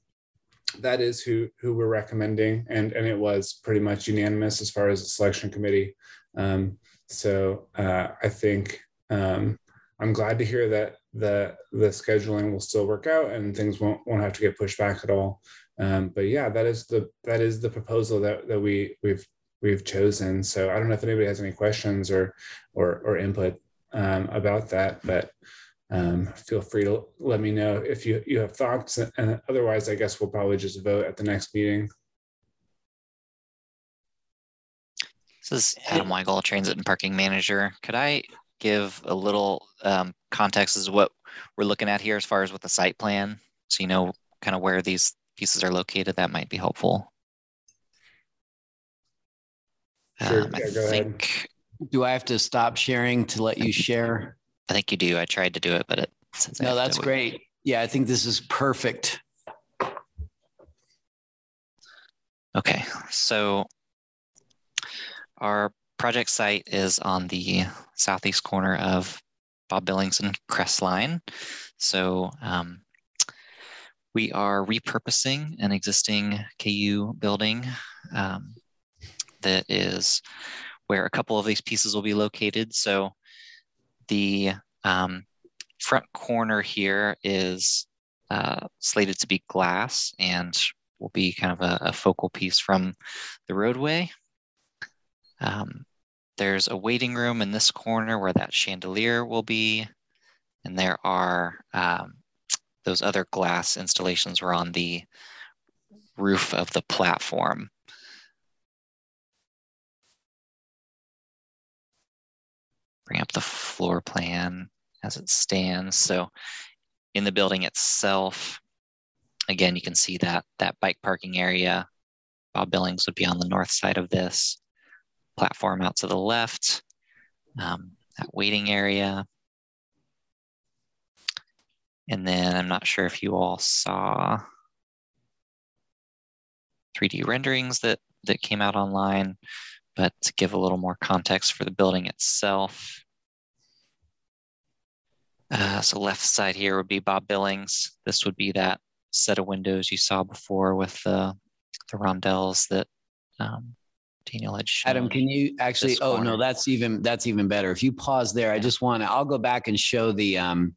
that is who who we're recommending, and and it was pretty much unanimous as far as the selection committee. Um, so uh, I think um, I'm glad to hear that the the scheduling will still work out and things won't won't have to get pushed back at all. Um, but yeah, that is the that is the proposal that that we we've we've chosen. So I don't know if anybody has any questions or or or input um, about that, but um, feel free to let me know if you you have thoughts. And otherwise, I guess we'll probably just vote at the next meeting. This is Adam Weigel, Transit and Parking Manager. Could I give a little um, context as to what we're looking at here as far as with the site plan? So you know kind of where these pieces are located, that might be helpful. Sure, Um, I yeah, go ahead. think Do I have to stop sharing to let you share? I think you do. I tried to do it, but it says No, have to that's wait. great. Yeah, I think this is perfect. Okay, so our project site is on the southeast corner of Bob Billings and Crestline. So um, we are repurposing an existing KU building um, that is where a couple of these pieces will be located. So the um, front corner here is uh, slated to be glass and will be kind of a, a focal piece from the roadway. Um, there's a waiting room in this corner where that chandelier will be. And there are um, those other glass installations were on the roof of the platform. Bring up the floor plan as it stands. So in the building itself, again, you can see that that bike parking area. Bob Billings would be on the north side of this platform out to the left. Um, that waiting area. And then I'm not sure if you all saw 3D renderings that that came out online, but to give a little more context for the building itself. Uh, so left side here would be Bob Billings. This would be that set of windows you saw before with the the rondelles that um, Daniel had shown. Adam, can you actually? Oh corner. no, that's even that's even better. If you pause there, I just want to. I'll go back and show the um,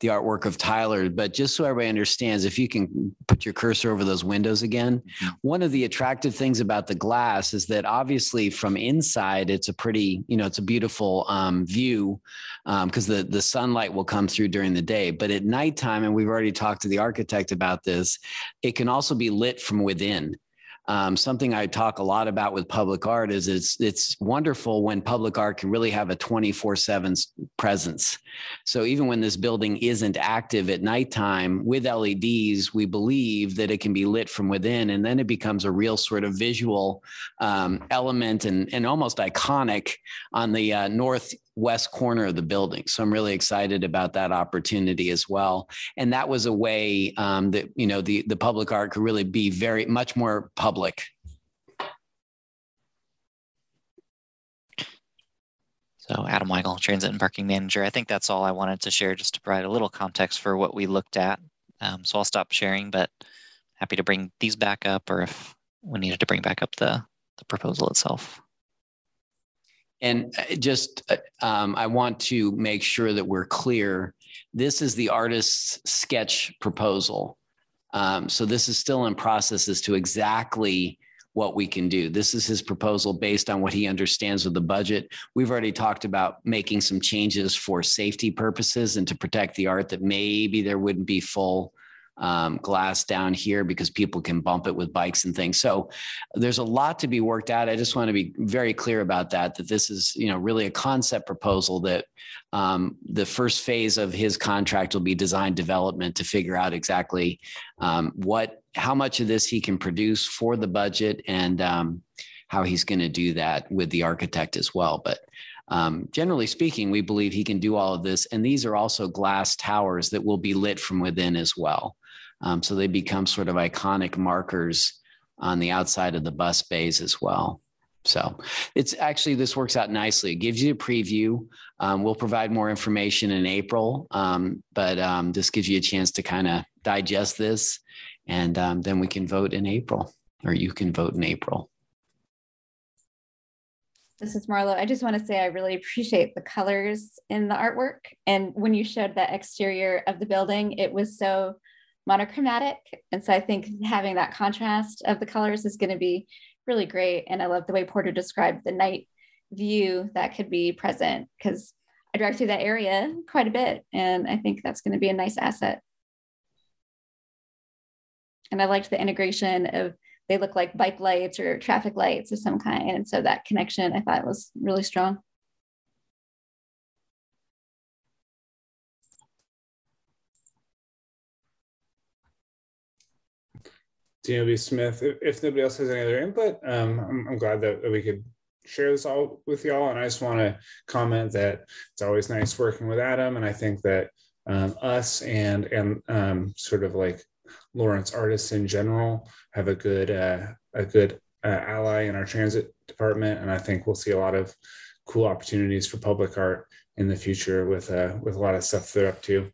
the artwork of Tyler, but just so everybody understands, if you can put your cursor over those windows again, Mhm. one of the attractive things about the glass is that obviously from inside, it's a pretty, you know, it's a beautiful um, view because the the sunlight will come through during the day, but at nighttime, and we've already talked to the architect about this, it can also be lit from within. Um, something I talk a lot about with public art is it's it's wonderful when public art can really have a 24/7 presence. So even when this building isn't active at nighttime with LEDs, we believe that it can be lit from within, and then it becomes a real sort of visual um, element and and almost iconic on the uh, northwest corner of the building. So I'm really excited about that opportunity as well and that was a way um, that you know the the public art could really be very much more public. So Adam Weigel, Transit and Parking Manager. I think that's all I wanted to share just to provide a little context for what we looked at. Um, so I'll stop sharing, but happy to bring these back up or if we needed to bring back up the, the proposal itself. And uh, just uh, um, I want to make sure that we're clear. This is the artist's sketch proposal. Um, so this is still in process as to exactly what we can do. This is his proposal based on what he understands of the budget. We've already talked about making some changes for safety purposes and to protect the art that maybe there wouldn't be full um, glass down here because people can bump it with bikes and things. So there's a lot to be worked out. I just want to be very clear about that, that this is, you know, really a concept proposal that um, the first phase of his contract will be design development to figure out exactly um, what, how much of this he can produce for the budget and um, how he's going to do that with the architect as well. But um, generally speaking, we believe he can do all of this. And these are also glass towers that will be lit from within as well. Um, so they become sort of iconic markers on the outside of the bus bays as well. So it's actually, this works out nicely. It gives you a preview. Um, we'll provide more information in April, um, but um, this gives you a chance to kind of digest this. And um, then we can vote in April, or you can vote in April. This is Marlo. I just want to say I really appreciate the colors in the artwork. And when you showed the exterior of the building, it was so monochromatic. And so I think mm-hmm. having that contrast of the colors is going to be really great. And I love the way Porter described the night view that could be present because I drive through that area quite a bit. And I think that's going to be a nice asset. And I liked the integration of they look like bike lights or traffic lights of some kind. And so that connection I thought was really strong. DLB Smith, if, if, nobody else has any other input, um, I'm, I'm, glad that we could share this all with y'all. And I just want to comment that it's always nice working with Adam. And I think that um, us and and um, sort of like Lawrence artists in general have a good uh, a good uh, ally in our transit department, and I think we'll see a lot of cool opportunities for public art in the future with uh, with a lot of stuff they're up to.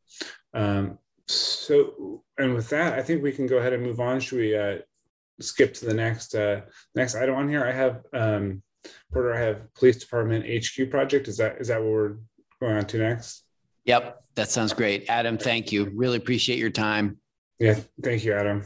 Um, so, and with that, I think we can go ahead and move on. Should we uh, skip to the next uh, next item on here? I have um, Porter. I have police department HQ project. Is that is that what we're going on to next? Yep, that sounds great, Adam. Thank you. Really appreciate your time. Yeah, thank you, Adam.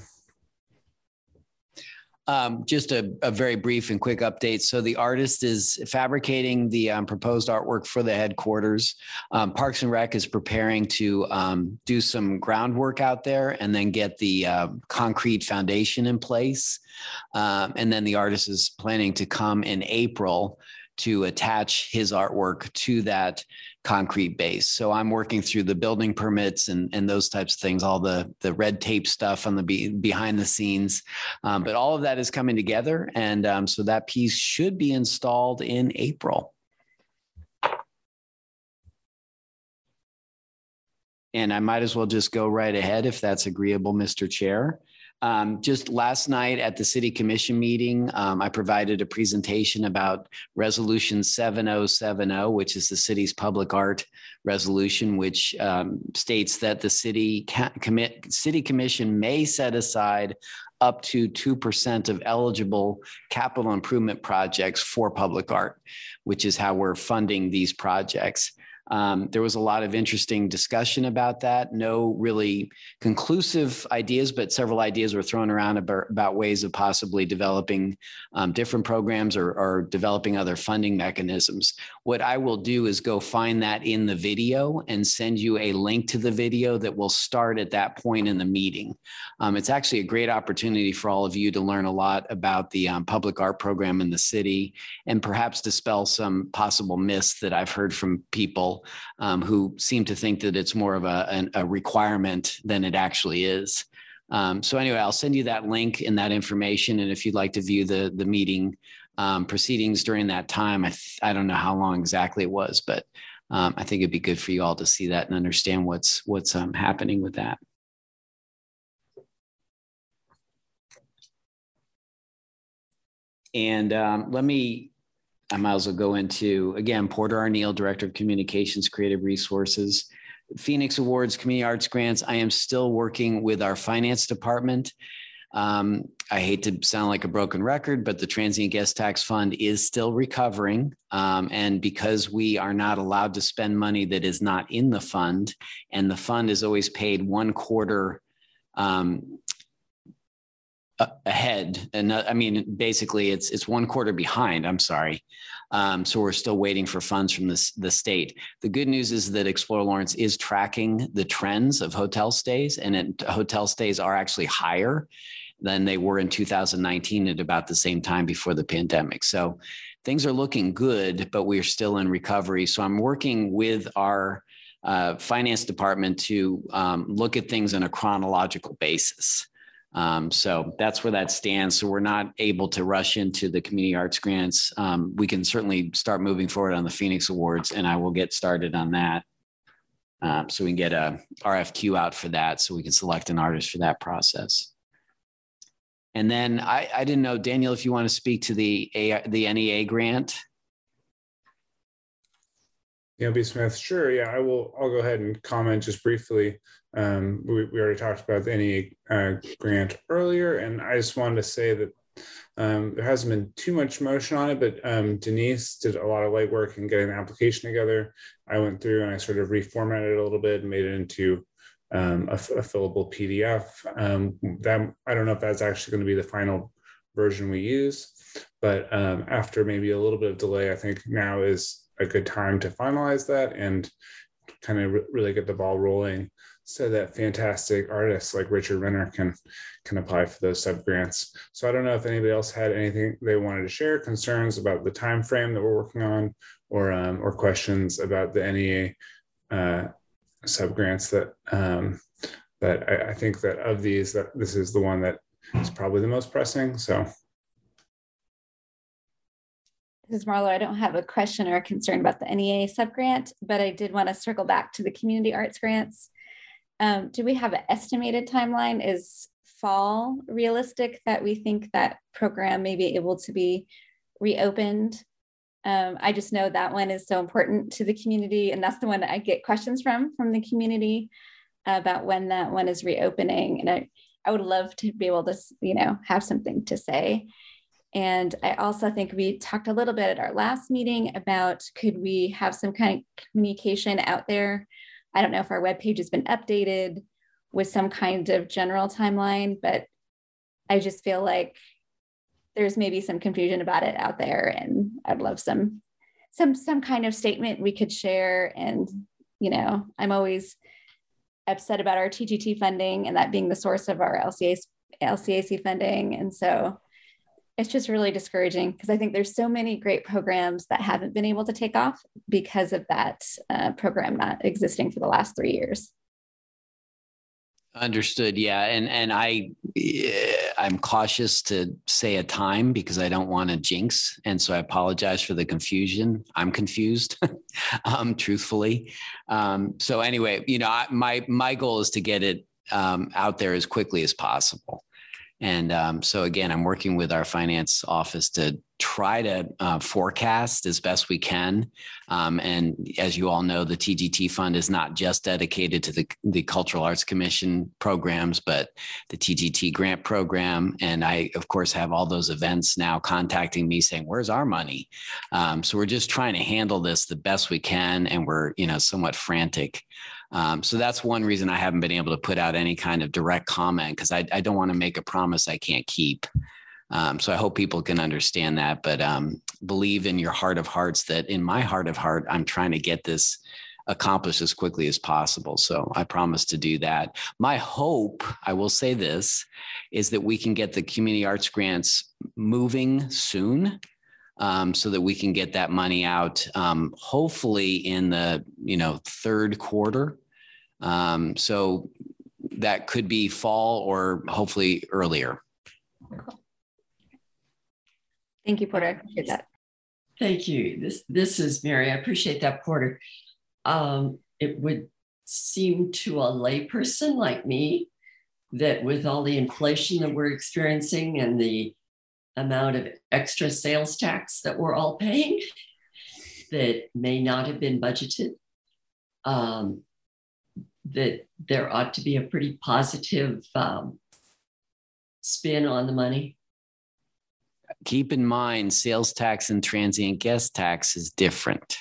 Um, just a, a, very brief and quick update. So the artist is fabricating the um, proposed artwork for the headquarters. Um, Parks and Rec is preparing to um, do some groundwork out there and then get the uh, concrete foundation in place. Um, and then the artist is planning to come in April to attach his artwork to that concrete base. So I'm working through the building permits and, and those types of things, all the, the red tape stuff on the be, behind the scenes. Um, but all of that is coming together. And um, so that piece should be installed in April. And I might as well just go right ahead if that's agreeable, Mr. Chair. Um, just last night at the city commission meeting, um, I provided a presentation about resolution 7070, which is the city's public art resolution, which um, states that the city commit city commission may set aside up to 2% of eligible capital improvement projects for public art, which is how we're funding these projects. Um, there was a lot of interesting discussion about that. No really conclusive ideas, but several ideas were thrown around about, about ways of possibly developing um, different programs or, or, developing other funding mechanisms. What I will do is go find that in the video and send you a link to the video that will start at that point in the meeting. Um, it's actually a great opportunity for all of you to learn a lot about the um, public art program in the city and perhaps dispel some possible myths that I've heard from people um, who seem to think that it's more of a, a requirement than it actually is. Um, so anyway, I'll send you that link and that information. And if you'd like to view the, the meeting um, proceedings during that time, I, I don't know how long exactly it was, but um, I think it'd be good for you all to see that and understand what's, what's um, happening with that. And um, let me I might as well go into again Porter Arneal, Director of Communications, Creative Resources, Phoenix Awards, Community Arts Grants. I am still working with our finance department. Um, I hate to sound like a broken record, but the transient guest tax fund is still recovering. Um, and because we are not allowed to spend money that is not in the fund, and the fund is always paid one quarter um, ahead. And uh, i mean basically it's it's one quarter behind i'm sorry. Um, so we're still waiting for funds from this the state. The good news is that explore lawrence is tracking the trends of hotel stays and it, hotel stays are actually higher than they were in 2019 at about the same time before the pandemic. So things are looking good but we're still in recovery. So i'm working with our uh, finance department to um, look at things on a chronological basis um, so that's where that stands. So we're not able to rush into the community arts grants. Um, we can certainly start moving forward on the Phoenix Awards, and I will get started on that. Um, so we can get a RFQ out for that, so we can select an artist for that process. And then I, I didn't know, Daniel, if you want to speak to the A, the NEA grant. Yeah, B. Smith. Sure. Yeah, I will. I'll go ahead and comment just briefly. Um, we, we already talked about the uh, grant earlier, and I just wanted to say that Um, there hasn't been too much motion on it, but um, Denise did a lot of legwork in getting the application together. I went through and I sort of reformatted it a little bit and made it into um, a, a, fillable PDF. Um, that I don't know if that's actually going to be the final version we use, but um, after maybe a little bit of delay, I think now is a good time to finalize that and kind of re- really get the ball rolling so that fantastic artists like Richard Renner can can apply for those sub grants. So I don't know if anybody else had anything they wanted to share, concerns about the time frame that we're working on, or um, or questions about the NEA uh, sub grants that um, that I, I think that of these that this is the one that is probably the most pressing. So this is Marlo. I don't have a question or a concern about the NEA subgrant, but I did want to circle back to the community arts grants. Um, do we have an estimated timeline? Is fall realistic that we think that program may be able to be reopened? Um, I just know that one is so important to the community, and that's the one that I get questions from from the community about when that one is reopening. And I, I would love to be able to, you know, have something to say. And I also think we talked a little bit at our last meeting about could we have some kind of communication out there? I don't know if our webpage has been updated with some kind of general timeline, but I just feel like there's maybe some confusion about it out there and I'd love some some some kind of statement we could share and you know, I'm always upset about our TGT funding and that being the source of our LCA, LCAC funding. And so it's just really discouraging because I think there's so many great programs that haven't been able to take off because of that uh, program not existing for the last three years. Understood. Yeah, and and I I'm cautious to say a time because I don't want to jinx, and so I apologize for the confusion. I'm confused, um, truthfully. Um, so anyway, you know, I, my my goal is to get it um, out there as quickly as possible. And um, so again, I'm working with our finance office to try to uh, forecast as best we can. Um, and as you all know, the TGT fund is not just dedicated to the, the Cultural Arts Commission programs, but the TGT grant program. And I, of course, have all those events now contacting me saying, where's our money? Um, so we're just trying to handle this the best we can. And we're, you know, somewhat frantic. Um, so that's one reason I haven't been able to put out any kind of direct comment because I, I, don't want to make a promise I can't keep. Um, so I hope people can understand that, but um, believe in your heart of hearts that in my heart of heart, I'm trying to get this accomplished as quickly as possible. So I promise to do that. My hope, I will say this, is that we can get the community arts grants moving soon um, so that we can get that money out um, hopefully in the you know third quarter. Um, so that could be fall or hopefully earlier. Thank you porter. I appreciate that. Thank you. This this is mary. I appreciate that porter. Um, it would seem to a layperson like me that with all the inflation that we're experiencing and the amount of extra sales tax that we're all paying that may not have been budgeted. Um, that there ought to be a pretty positive um, spin on the money. Keep in mind, sales tax and transient guest tax is different.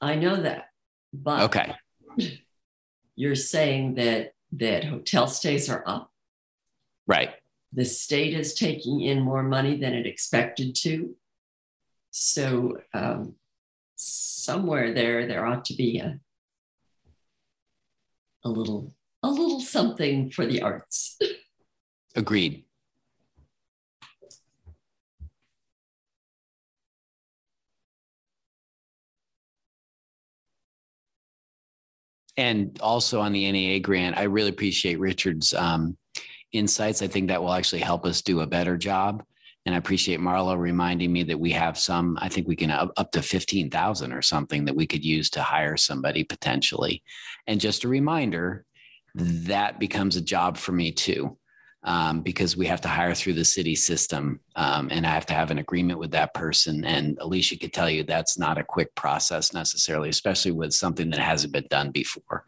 I know that, but okay, you're saying that that hotel stays are up, right? The state is taking in more money than it expected to. So um, somewhere there, there ought to be a, a little, a little something for the arts. Agreed. And also on the NEA grant, I really appreciate Richard's um, insights. I think that will actually help us do a better job. And I appreciate Marlo reminding me that we have some, I think we can up, up to 15,000 or something that we could use to hire somebody potentially. And just a reminder, that becomes a job for me too. Um, because we have to hire through the city system um, and I have to have an agreement with that person. And Alicia could tell you that's not a quick process necessarily, especially with something that hasn't been done before.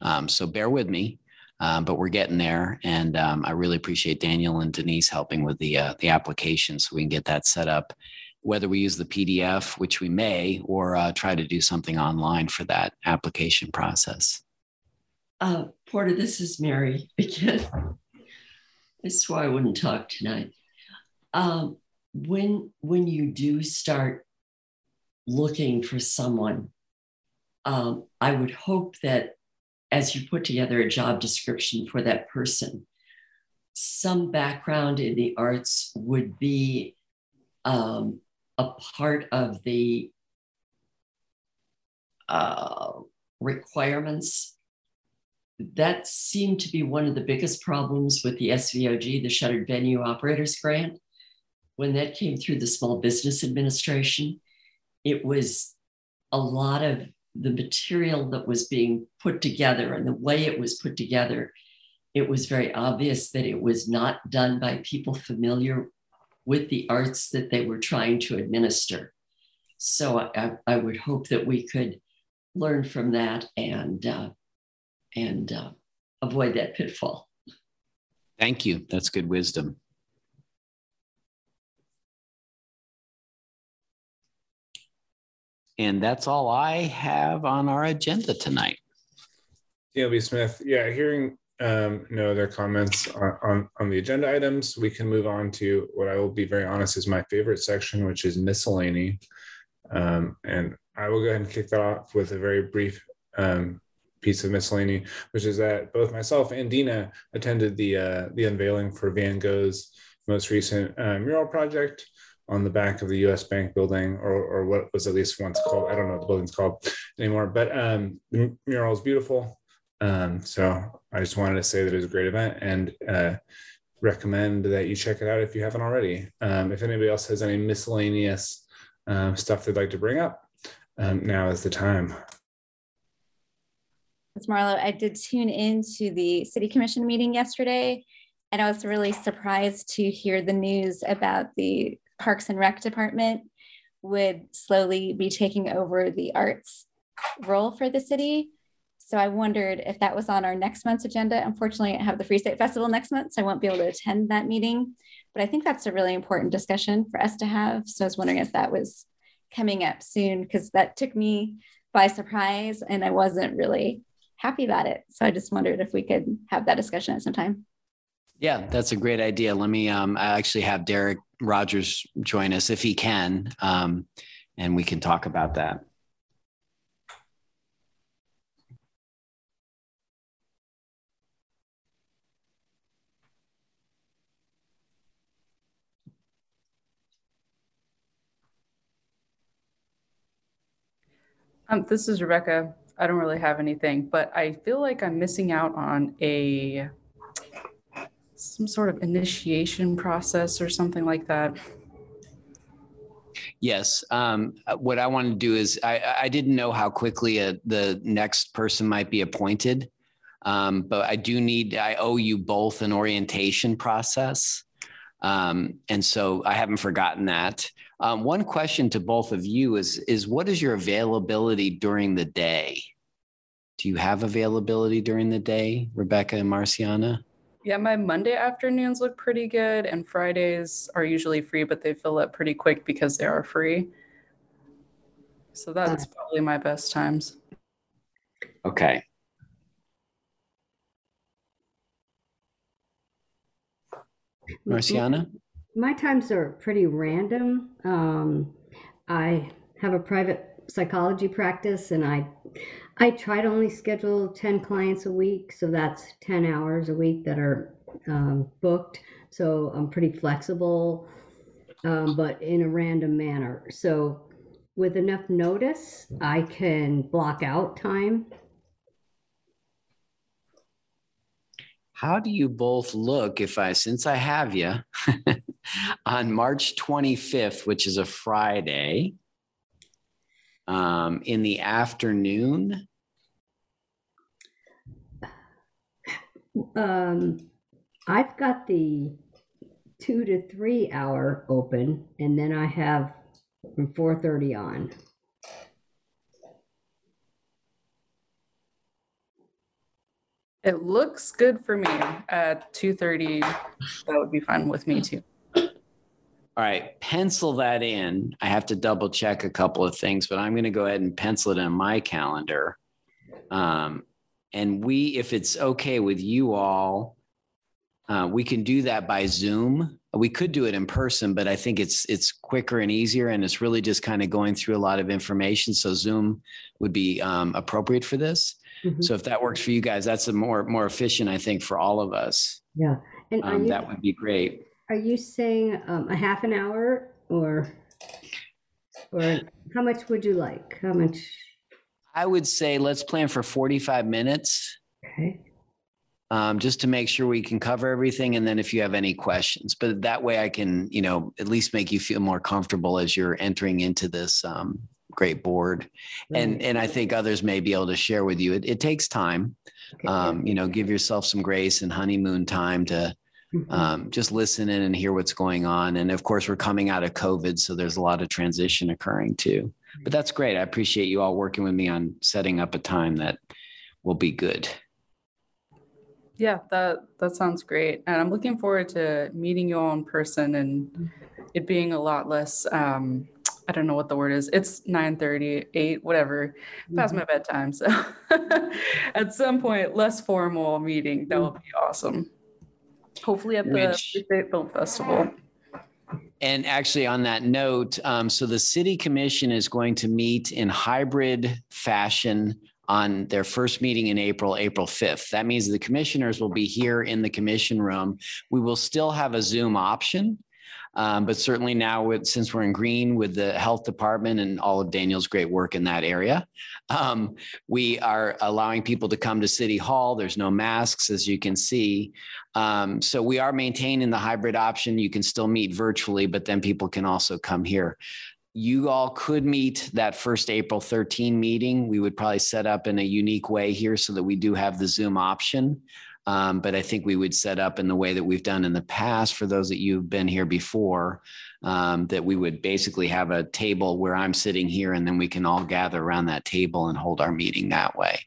Um, so bear with me. Um, but we're getting there, and um, I really appreciate Daniel and Denise helping with the uh, the application so we can get that set up. Whether we use the PDF, which we may, or uh, try to do something online for that application process. Uh, Porter, this is Mary again. I swore I wouldn't talk tonight. Um, when when you do start looking for someone, um, I would hope that as you put together a job description for that person, some background in the arts would be um, a part of the uh, requirements. That seemed to be one of the biggest problems with the SVOG, the Shuttered Venue Operators Grant. When that came through the Small Business Administration, it was a lot of the material that was being put together and the way it was put together, it was very obvious that it was not done by people familiar with the arts that they were trying to administer. So I, I would hope that we could learn from that and uh, and uh, avoid that pitfall. Thank you. That's good wisdom. And that's all I have on our agenda tonight. DLB Smith, yeah, hearing um, no other comments on, on, on, the agenda items, we can move on to what I will be very honest is my favorite section, which is miscellany. Um, and I will go ahead and kick that off with a very brief um, piece of miscellany, which is that both myself and Dina attended the uh, the unveiling for Van Go's most recent uh, mural project on the back of the U.S. Bank building, or, or what was at least once called. I don't know what the building's called anymore, but um, the mural is beautiful. Um, so I just wanted to say that it was a great event and uh, recommend that you check it out if you haven't already. Um, if anybody else has any miscellaneous um, stuff they'd like to bring up, um, now is the time. It's Marlo. I did tune into the city commission meeting yesterday, and I was really surprised to hear the news about the Parks and Rec department would slowly be taking over the arts role for the city. So I wondered if that was on our next month's agenda. Unfortunately, I have the Free State Festival next month, so I won't be able to attend that meeting. But I think that's a really important discussion for us to have. So I was wondering if that was coming up soon because that took me by surprise and I wasn't really happy about it. So I just wondered if we could have that discussion at some time. Yeah, that's a great idea. Let me um, I actually have Derek Rogers join us if he can, um, and we can talk about that. Um, this is Rebecca. I don't really have anything, but I feel like I'm missing out on a some sort of initiation process or something like that. Yes. Um, what I want to do is I, I didn't know how quickly a, the next person might be appointed, um, but I do need, I owe you both an orientation process. Um, and so I haven't forgotten that. Um, one question to both of you is, is what is your availability during the day? Do you have availability during the day, Rebecca and Marciana? Yeah, my Monday afternoons look pretty good, and Fridays are usually free, but they fill up pretty quick because they are free. So that's probably my best times. Okay. Marciana? My times are pretty random. Um, I have a private psychology practice and I I try to only schedule 10 clients a week. So that's 10 hours a week that are um, booked. So I'm pretty flexible, um, but in a random manner. So with enough notice, I can block out time. How do you both look if I, since I have you, on March 25th, which is a Friday, um, in the afternoon? Um, I've got the two to three hour open, and then I have from four thirty on. It looks good for me at 2:30. That would be fine with me too. All right, pencil that in. I have to double check a couple of things, but I'm going to go ahead and pencil it in my calendar. Um, and we, if it's okay with you all, uh, we can do that by Zoom. We could do it in person, but I think it's it's quicker and easier, and it's really just kind of going through a lot of information. So Zoom would be um, appropriate for this. Mhm. So if that works for you guys, that's a more more efficient, I think, for all of us. Yeah. And Um, you, that would be great. are you saying um, a half an hour or, or how much would you like? How much? I would say let's plan for 45 minutes. Okay. um, just to make sure we can cover everything. And then if you have any questions, but that way I can, you know, at least make you feel more comfortable as you're entering into this um, great board. And Right. and I think others may be able to share with you. It, it takes time. Okay. Um, you know, give yourself some grace and honeymoon time to Mhm. um, just listen in and hear what's going on. And of course, we're coming out of COVID, so there's a lot of transition occurring too. But that's great. I appreciate you all working with me on setting up a time that will be good. Yeah, that that sounds great. And I'm looking forward to meeting you all in person and it being a lot less um I don't know what the word is. It's 9:30, 8, whatever, past my bedtime. So at some point, less formal meeting. That would be awesome. Hopefully at the State Film Festival. And actually, on that note, um, so the city commission is going to meet in hybrid fashion on their first meeting in April, April 5th. That means the commissioners will be here in the commission room. We will still have a Zoom option. Um, but certainly now, with, since we're in green with the health department and all of Daniel's great work in that area, um, we are allowing people to come to City Hall. There's no masks, as you can see. Um, so we are maintaining the hybrid option. You can still meet virtually, but then people can also come here. You all could meet that first April 13 meeting. We would probably set up in a unique way here so that we do have the Zoom option. Um, but I think we would set up in the way that we've done in the past for those that you've been here before, um, that we would basically have a table where I'm sitting here and then we can all gather around that table and hold our meeting that way.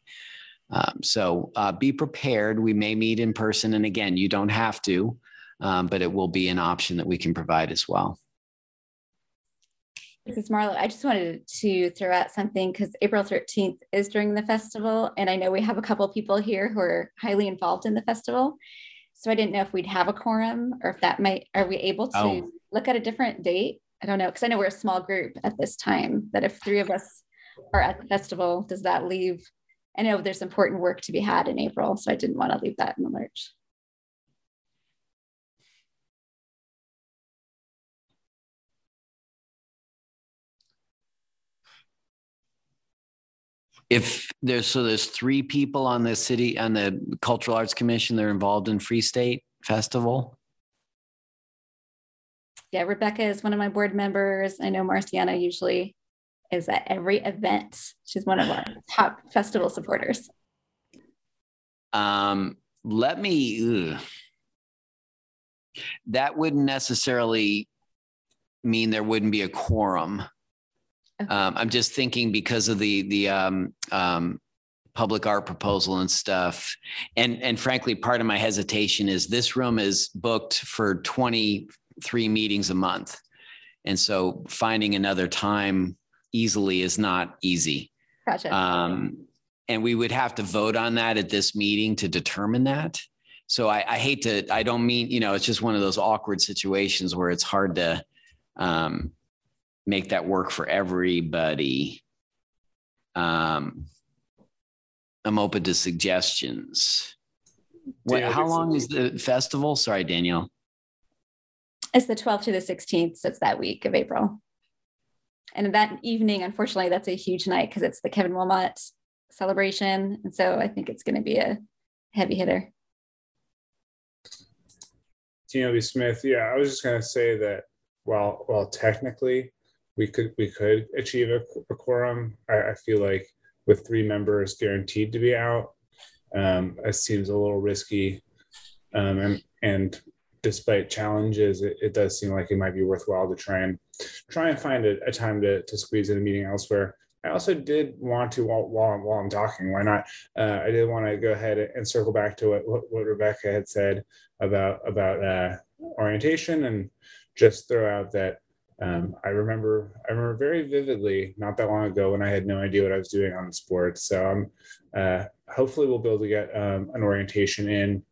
Um, so uh, be prepared. We may meet in person. And again, you don't have to, um, but it will be an option that we can provide as well. This is Marlo. I just wanted to throw out something because April 13th is during the festival. And I know we have a couple people here who are highly involved in the festival. So I didn't know if we'd have a quorum or if that might, are we able to Oh. look at a different date? I don't know. Because I know we're a small group at this time, that if three of us are at the festival, does that leave? I know there's important work to be had in April. So I didn't want to leave that in the lurch. If there's so there's three people on the city on the Cultural Arts Commission they're involved in Free State Festival. Yeah, Rebecca is one of my board members. I know Marciana usually is at every event. She's one of our top festival supporters. Um, let me. ugh. That wouldn't necessarily mean there wouldn't be a quorum. Okay. Um, I'm just thinking because of the the um, um, public art proposal and stuff, and and frankly, part of my hesitation is this room is booked for 23 meetings a month, and so finding another time easily is not easy. Gotcha. Um, and we would have to vote on that at this meeting to determine that. So I, I hate to, I don't mean, you know, it's just one of those awkward situations where it's hard to um, make that work for everybody. Um, I'm open to suggestions. What, Yeah, how long is- is the festival? Sorry, Danielle. It's the 12th to the 16th. So it's that week of April. And that evening, unfortunately, that's a huge night because it's the Kevin Willmott celebration. And so I think it's going to be a heavy hitter. Tina B. Smith. Yeah, I was just gonna say that while while technically we could we could achieve a, a quorum, I, I feel like with three members guaranteed to be out, um, it seems a little risky. Um, and and despite challenges, it, it does seem like it might be worthwhile to try and try and find a, a time to, to squeeze in a meeting elsewhere. I also did want to, while, while, I'm, while I'm talking, why not? Uh, I did want to go ahead and circle back to what, what, what Rebecca had said about, about uh, orientation and just throw out that um, I remember I remember very vividly not that long ago when I had no idea what I was doing on the sport. So um, uh, hopefully we'll be able to get um, an orientation in,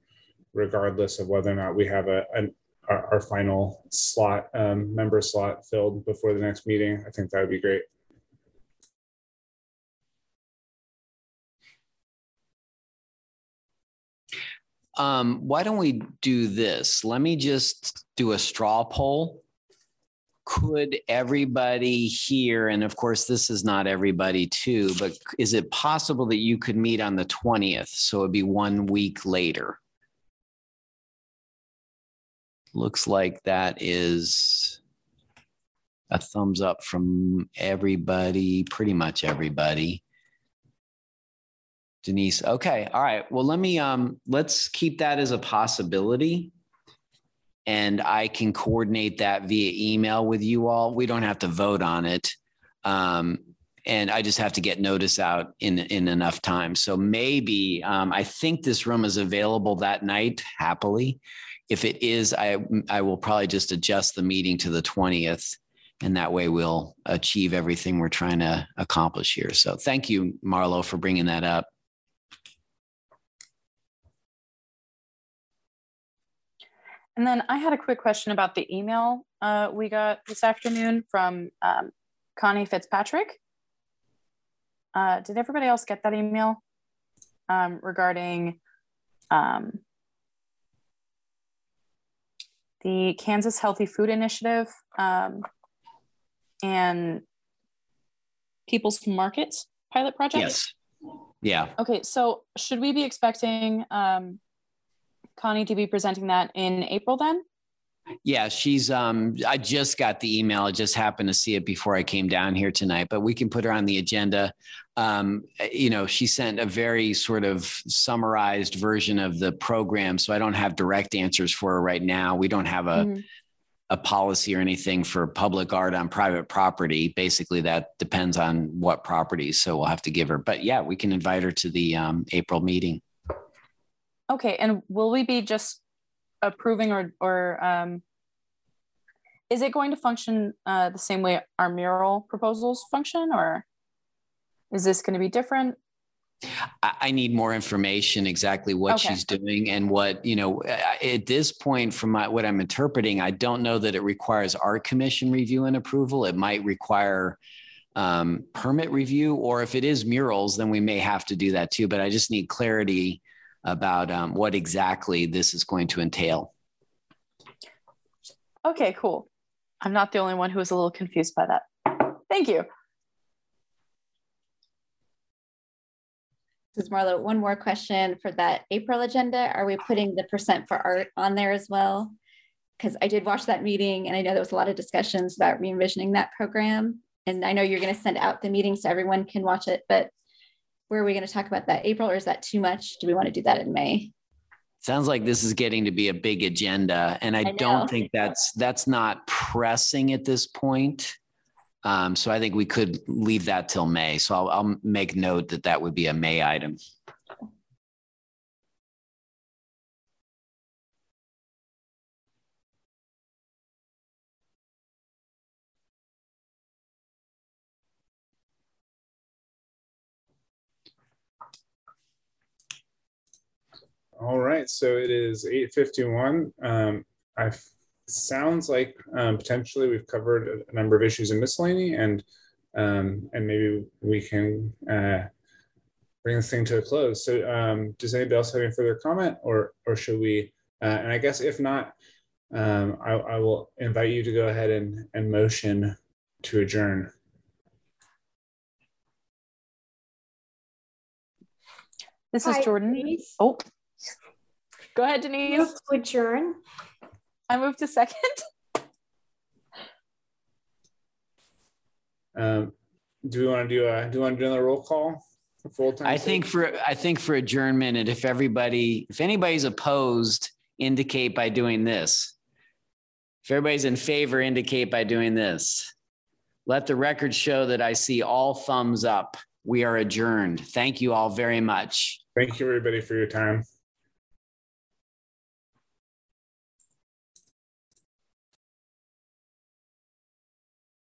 regardless of whether or not we have a an, our, our, final slot um, member slot filled before the next meeting. I think that would be great. Um, why don't we do this? Let me just do a straw poll. Could everybody here, and of course, this is not everybody too, but is it possible that you could meet on the 20th? So it'd be one week later. Looks like that is a thumbs up from everybody, pretty much everybody. Denise. Okay. All right. Well, let me um let's keep that as a possibility. And I can coordinate that via email with you all. We don't have to vote on it. Um, and I just have to get notice out in in enough time. So maybe um, I think this room is available that night happily. If it is, I I will probably just adjust the meeting to the twentieth, and that way we'll achieve everything we're trying to accomplish here. So thank you, Marlo, for bringing that up. And then I had a quick question about the email uh, we got this afternoon from um, Connie Fitzpatrick. Uh, did everybody else get that email um, regarding um, the Kansas Healthy Food Initiative um, and People's Markets pilot project? Yes. Yeah. Okay, so should we be expecting um, Connie to be presenting that in April then? Yeah, she's um I just got the email. I just happened to see it before I came down here tonight, but we can put her on the agenda. Um, you know, she sent a very sort of summarized version of the program, so I don't have direct answers for her right now. We don't have a mm-hmm. a policy or anything for public art on private property. Basically, that depends on what properties. So we'll have to give her. But yeah, we can invite her to the um, April meeting. Okay, and will we be just approving or or um, is it going to function uh, the same way our mural proposals function, or is this going to be different? I need more information exactly what okay. she's doing and what you know. At this point, from my, what I'm interpreting, I don't know that it requires our commission review and approval. It might require um, permit review, or if it is murals, then we may have to do that too. But I just need clarity about um, what exactly this is going to entail. Okay, cool. I'm not the only one who was a little confused by that. Thank you. This is Marlo. One more question for that April agenda. Are we putting the percent for art on there as well? Because I did watch that meeting and I know there was a lot of discussions about re-envisioning that program. And I know you're going to send out the meeting so everyone can watch it, but where are we going to talk about that? April, or is that too much? Do we want to do that in May? Sounds like this is getting to be a big agenda, and I, I don't think that's that's not pressing at this point. Um, so I think we could leave that till May. So I'll, I'll make note that that would be a May item. All right, so it is 8.51. Um, I sounds like um, potentially we've covered a number of issues in miscellany and um, and maybe we can uh, bring this thing to a close. So um, does anybody else have any further comment or or should we, uh, and I guess if not, um, I, I will invite you to go ahead and, and motion to adjourn. This is Hi, Jordan. Please. Oh, Go ahead, Denise. Move to adjourn. I move to second. Um, do we want to do a do we want to do another roll call? Full time. I think for I think for adjournment, and if everybody, if anybody's opposed, indicate by doing this. If everybody's in favor, indicate by doing this. Let the record show that I see all thumbs up. We are adjourned. Thank you all very much. Thank you, everybody, for your time.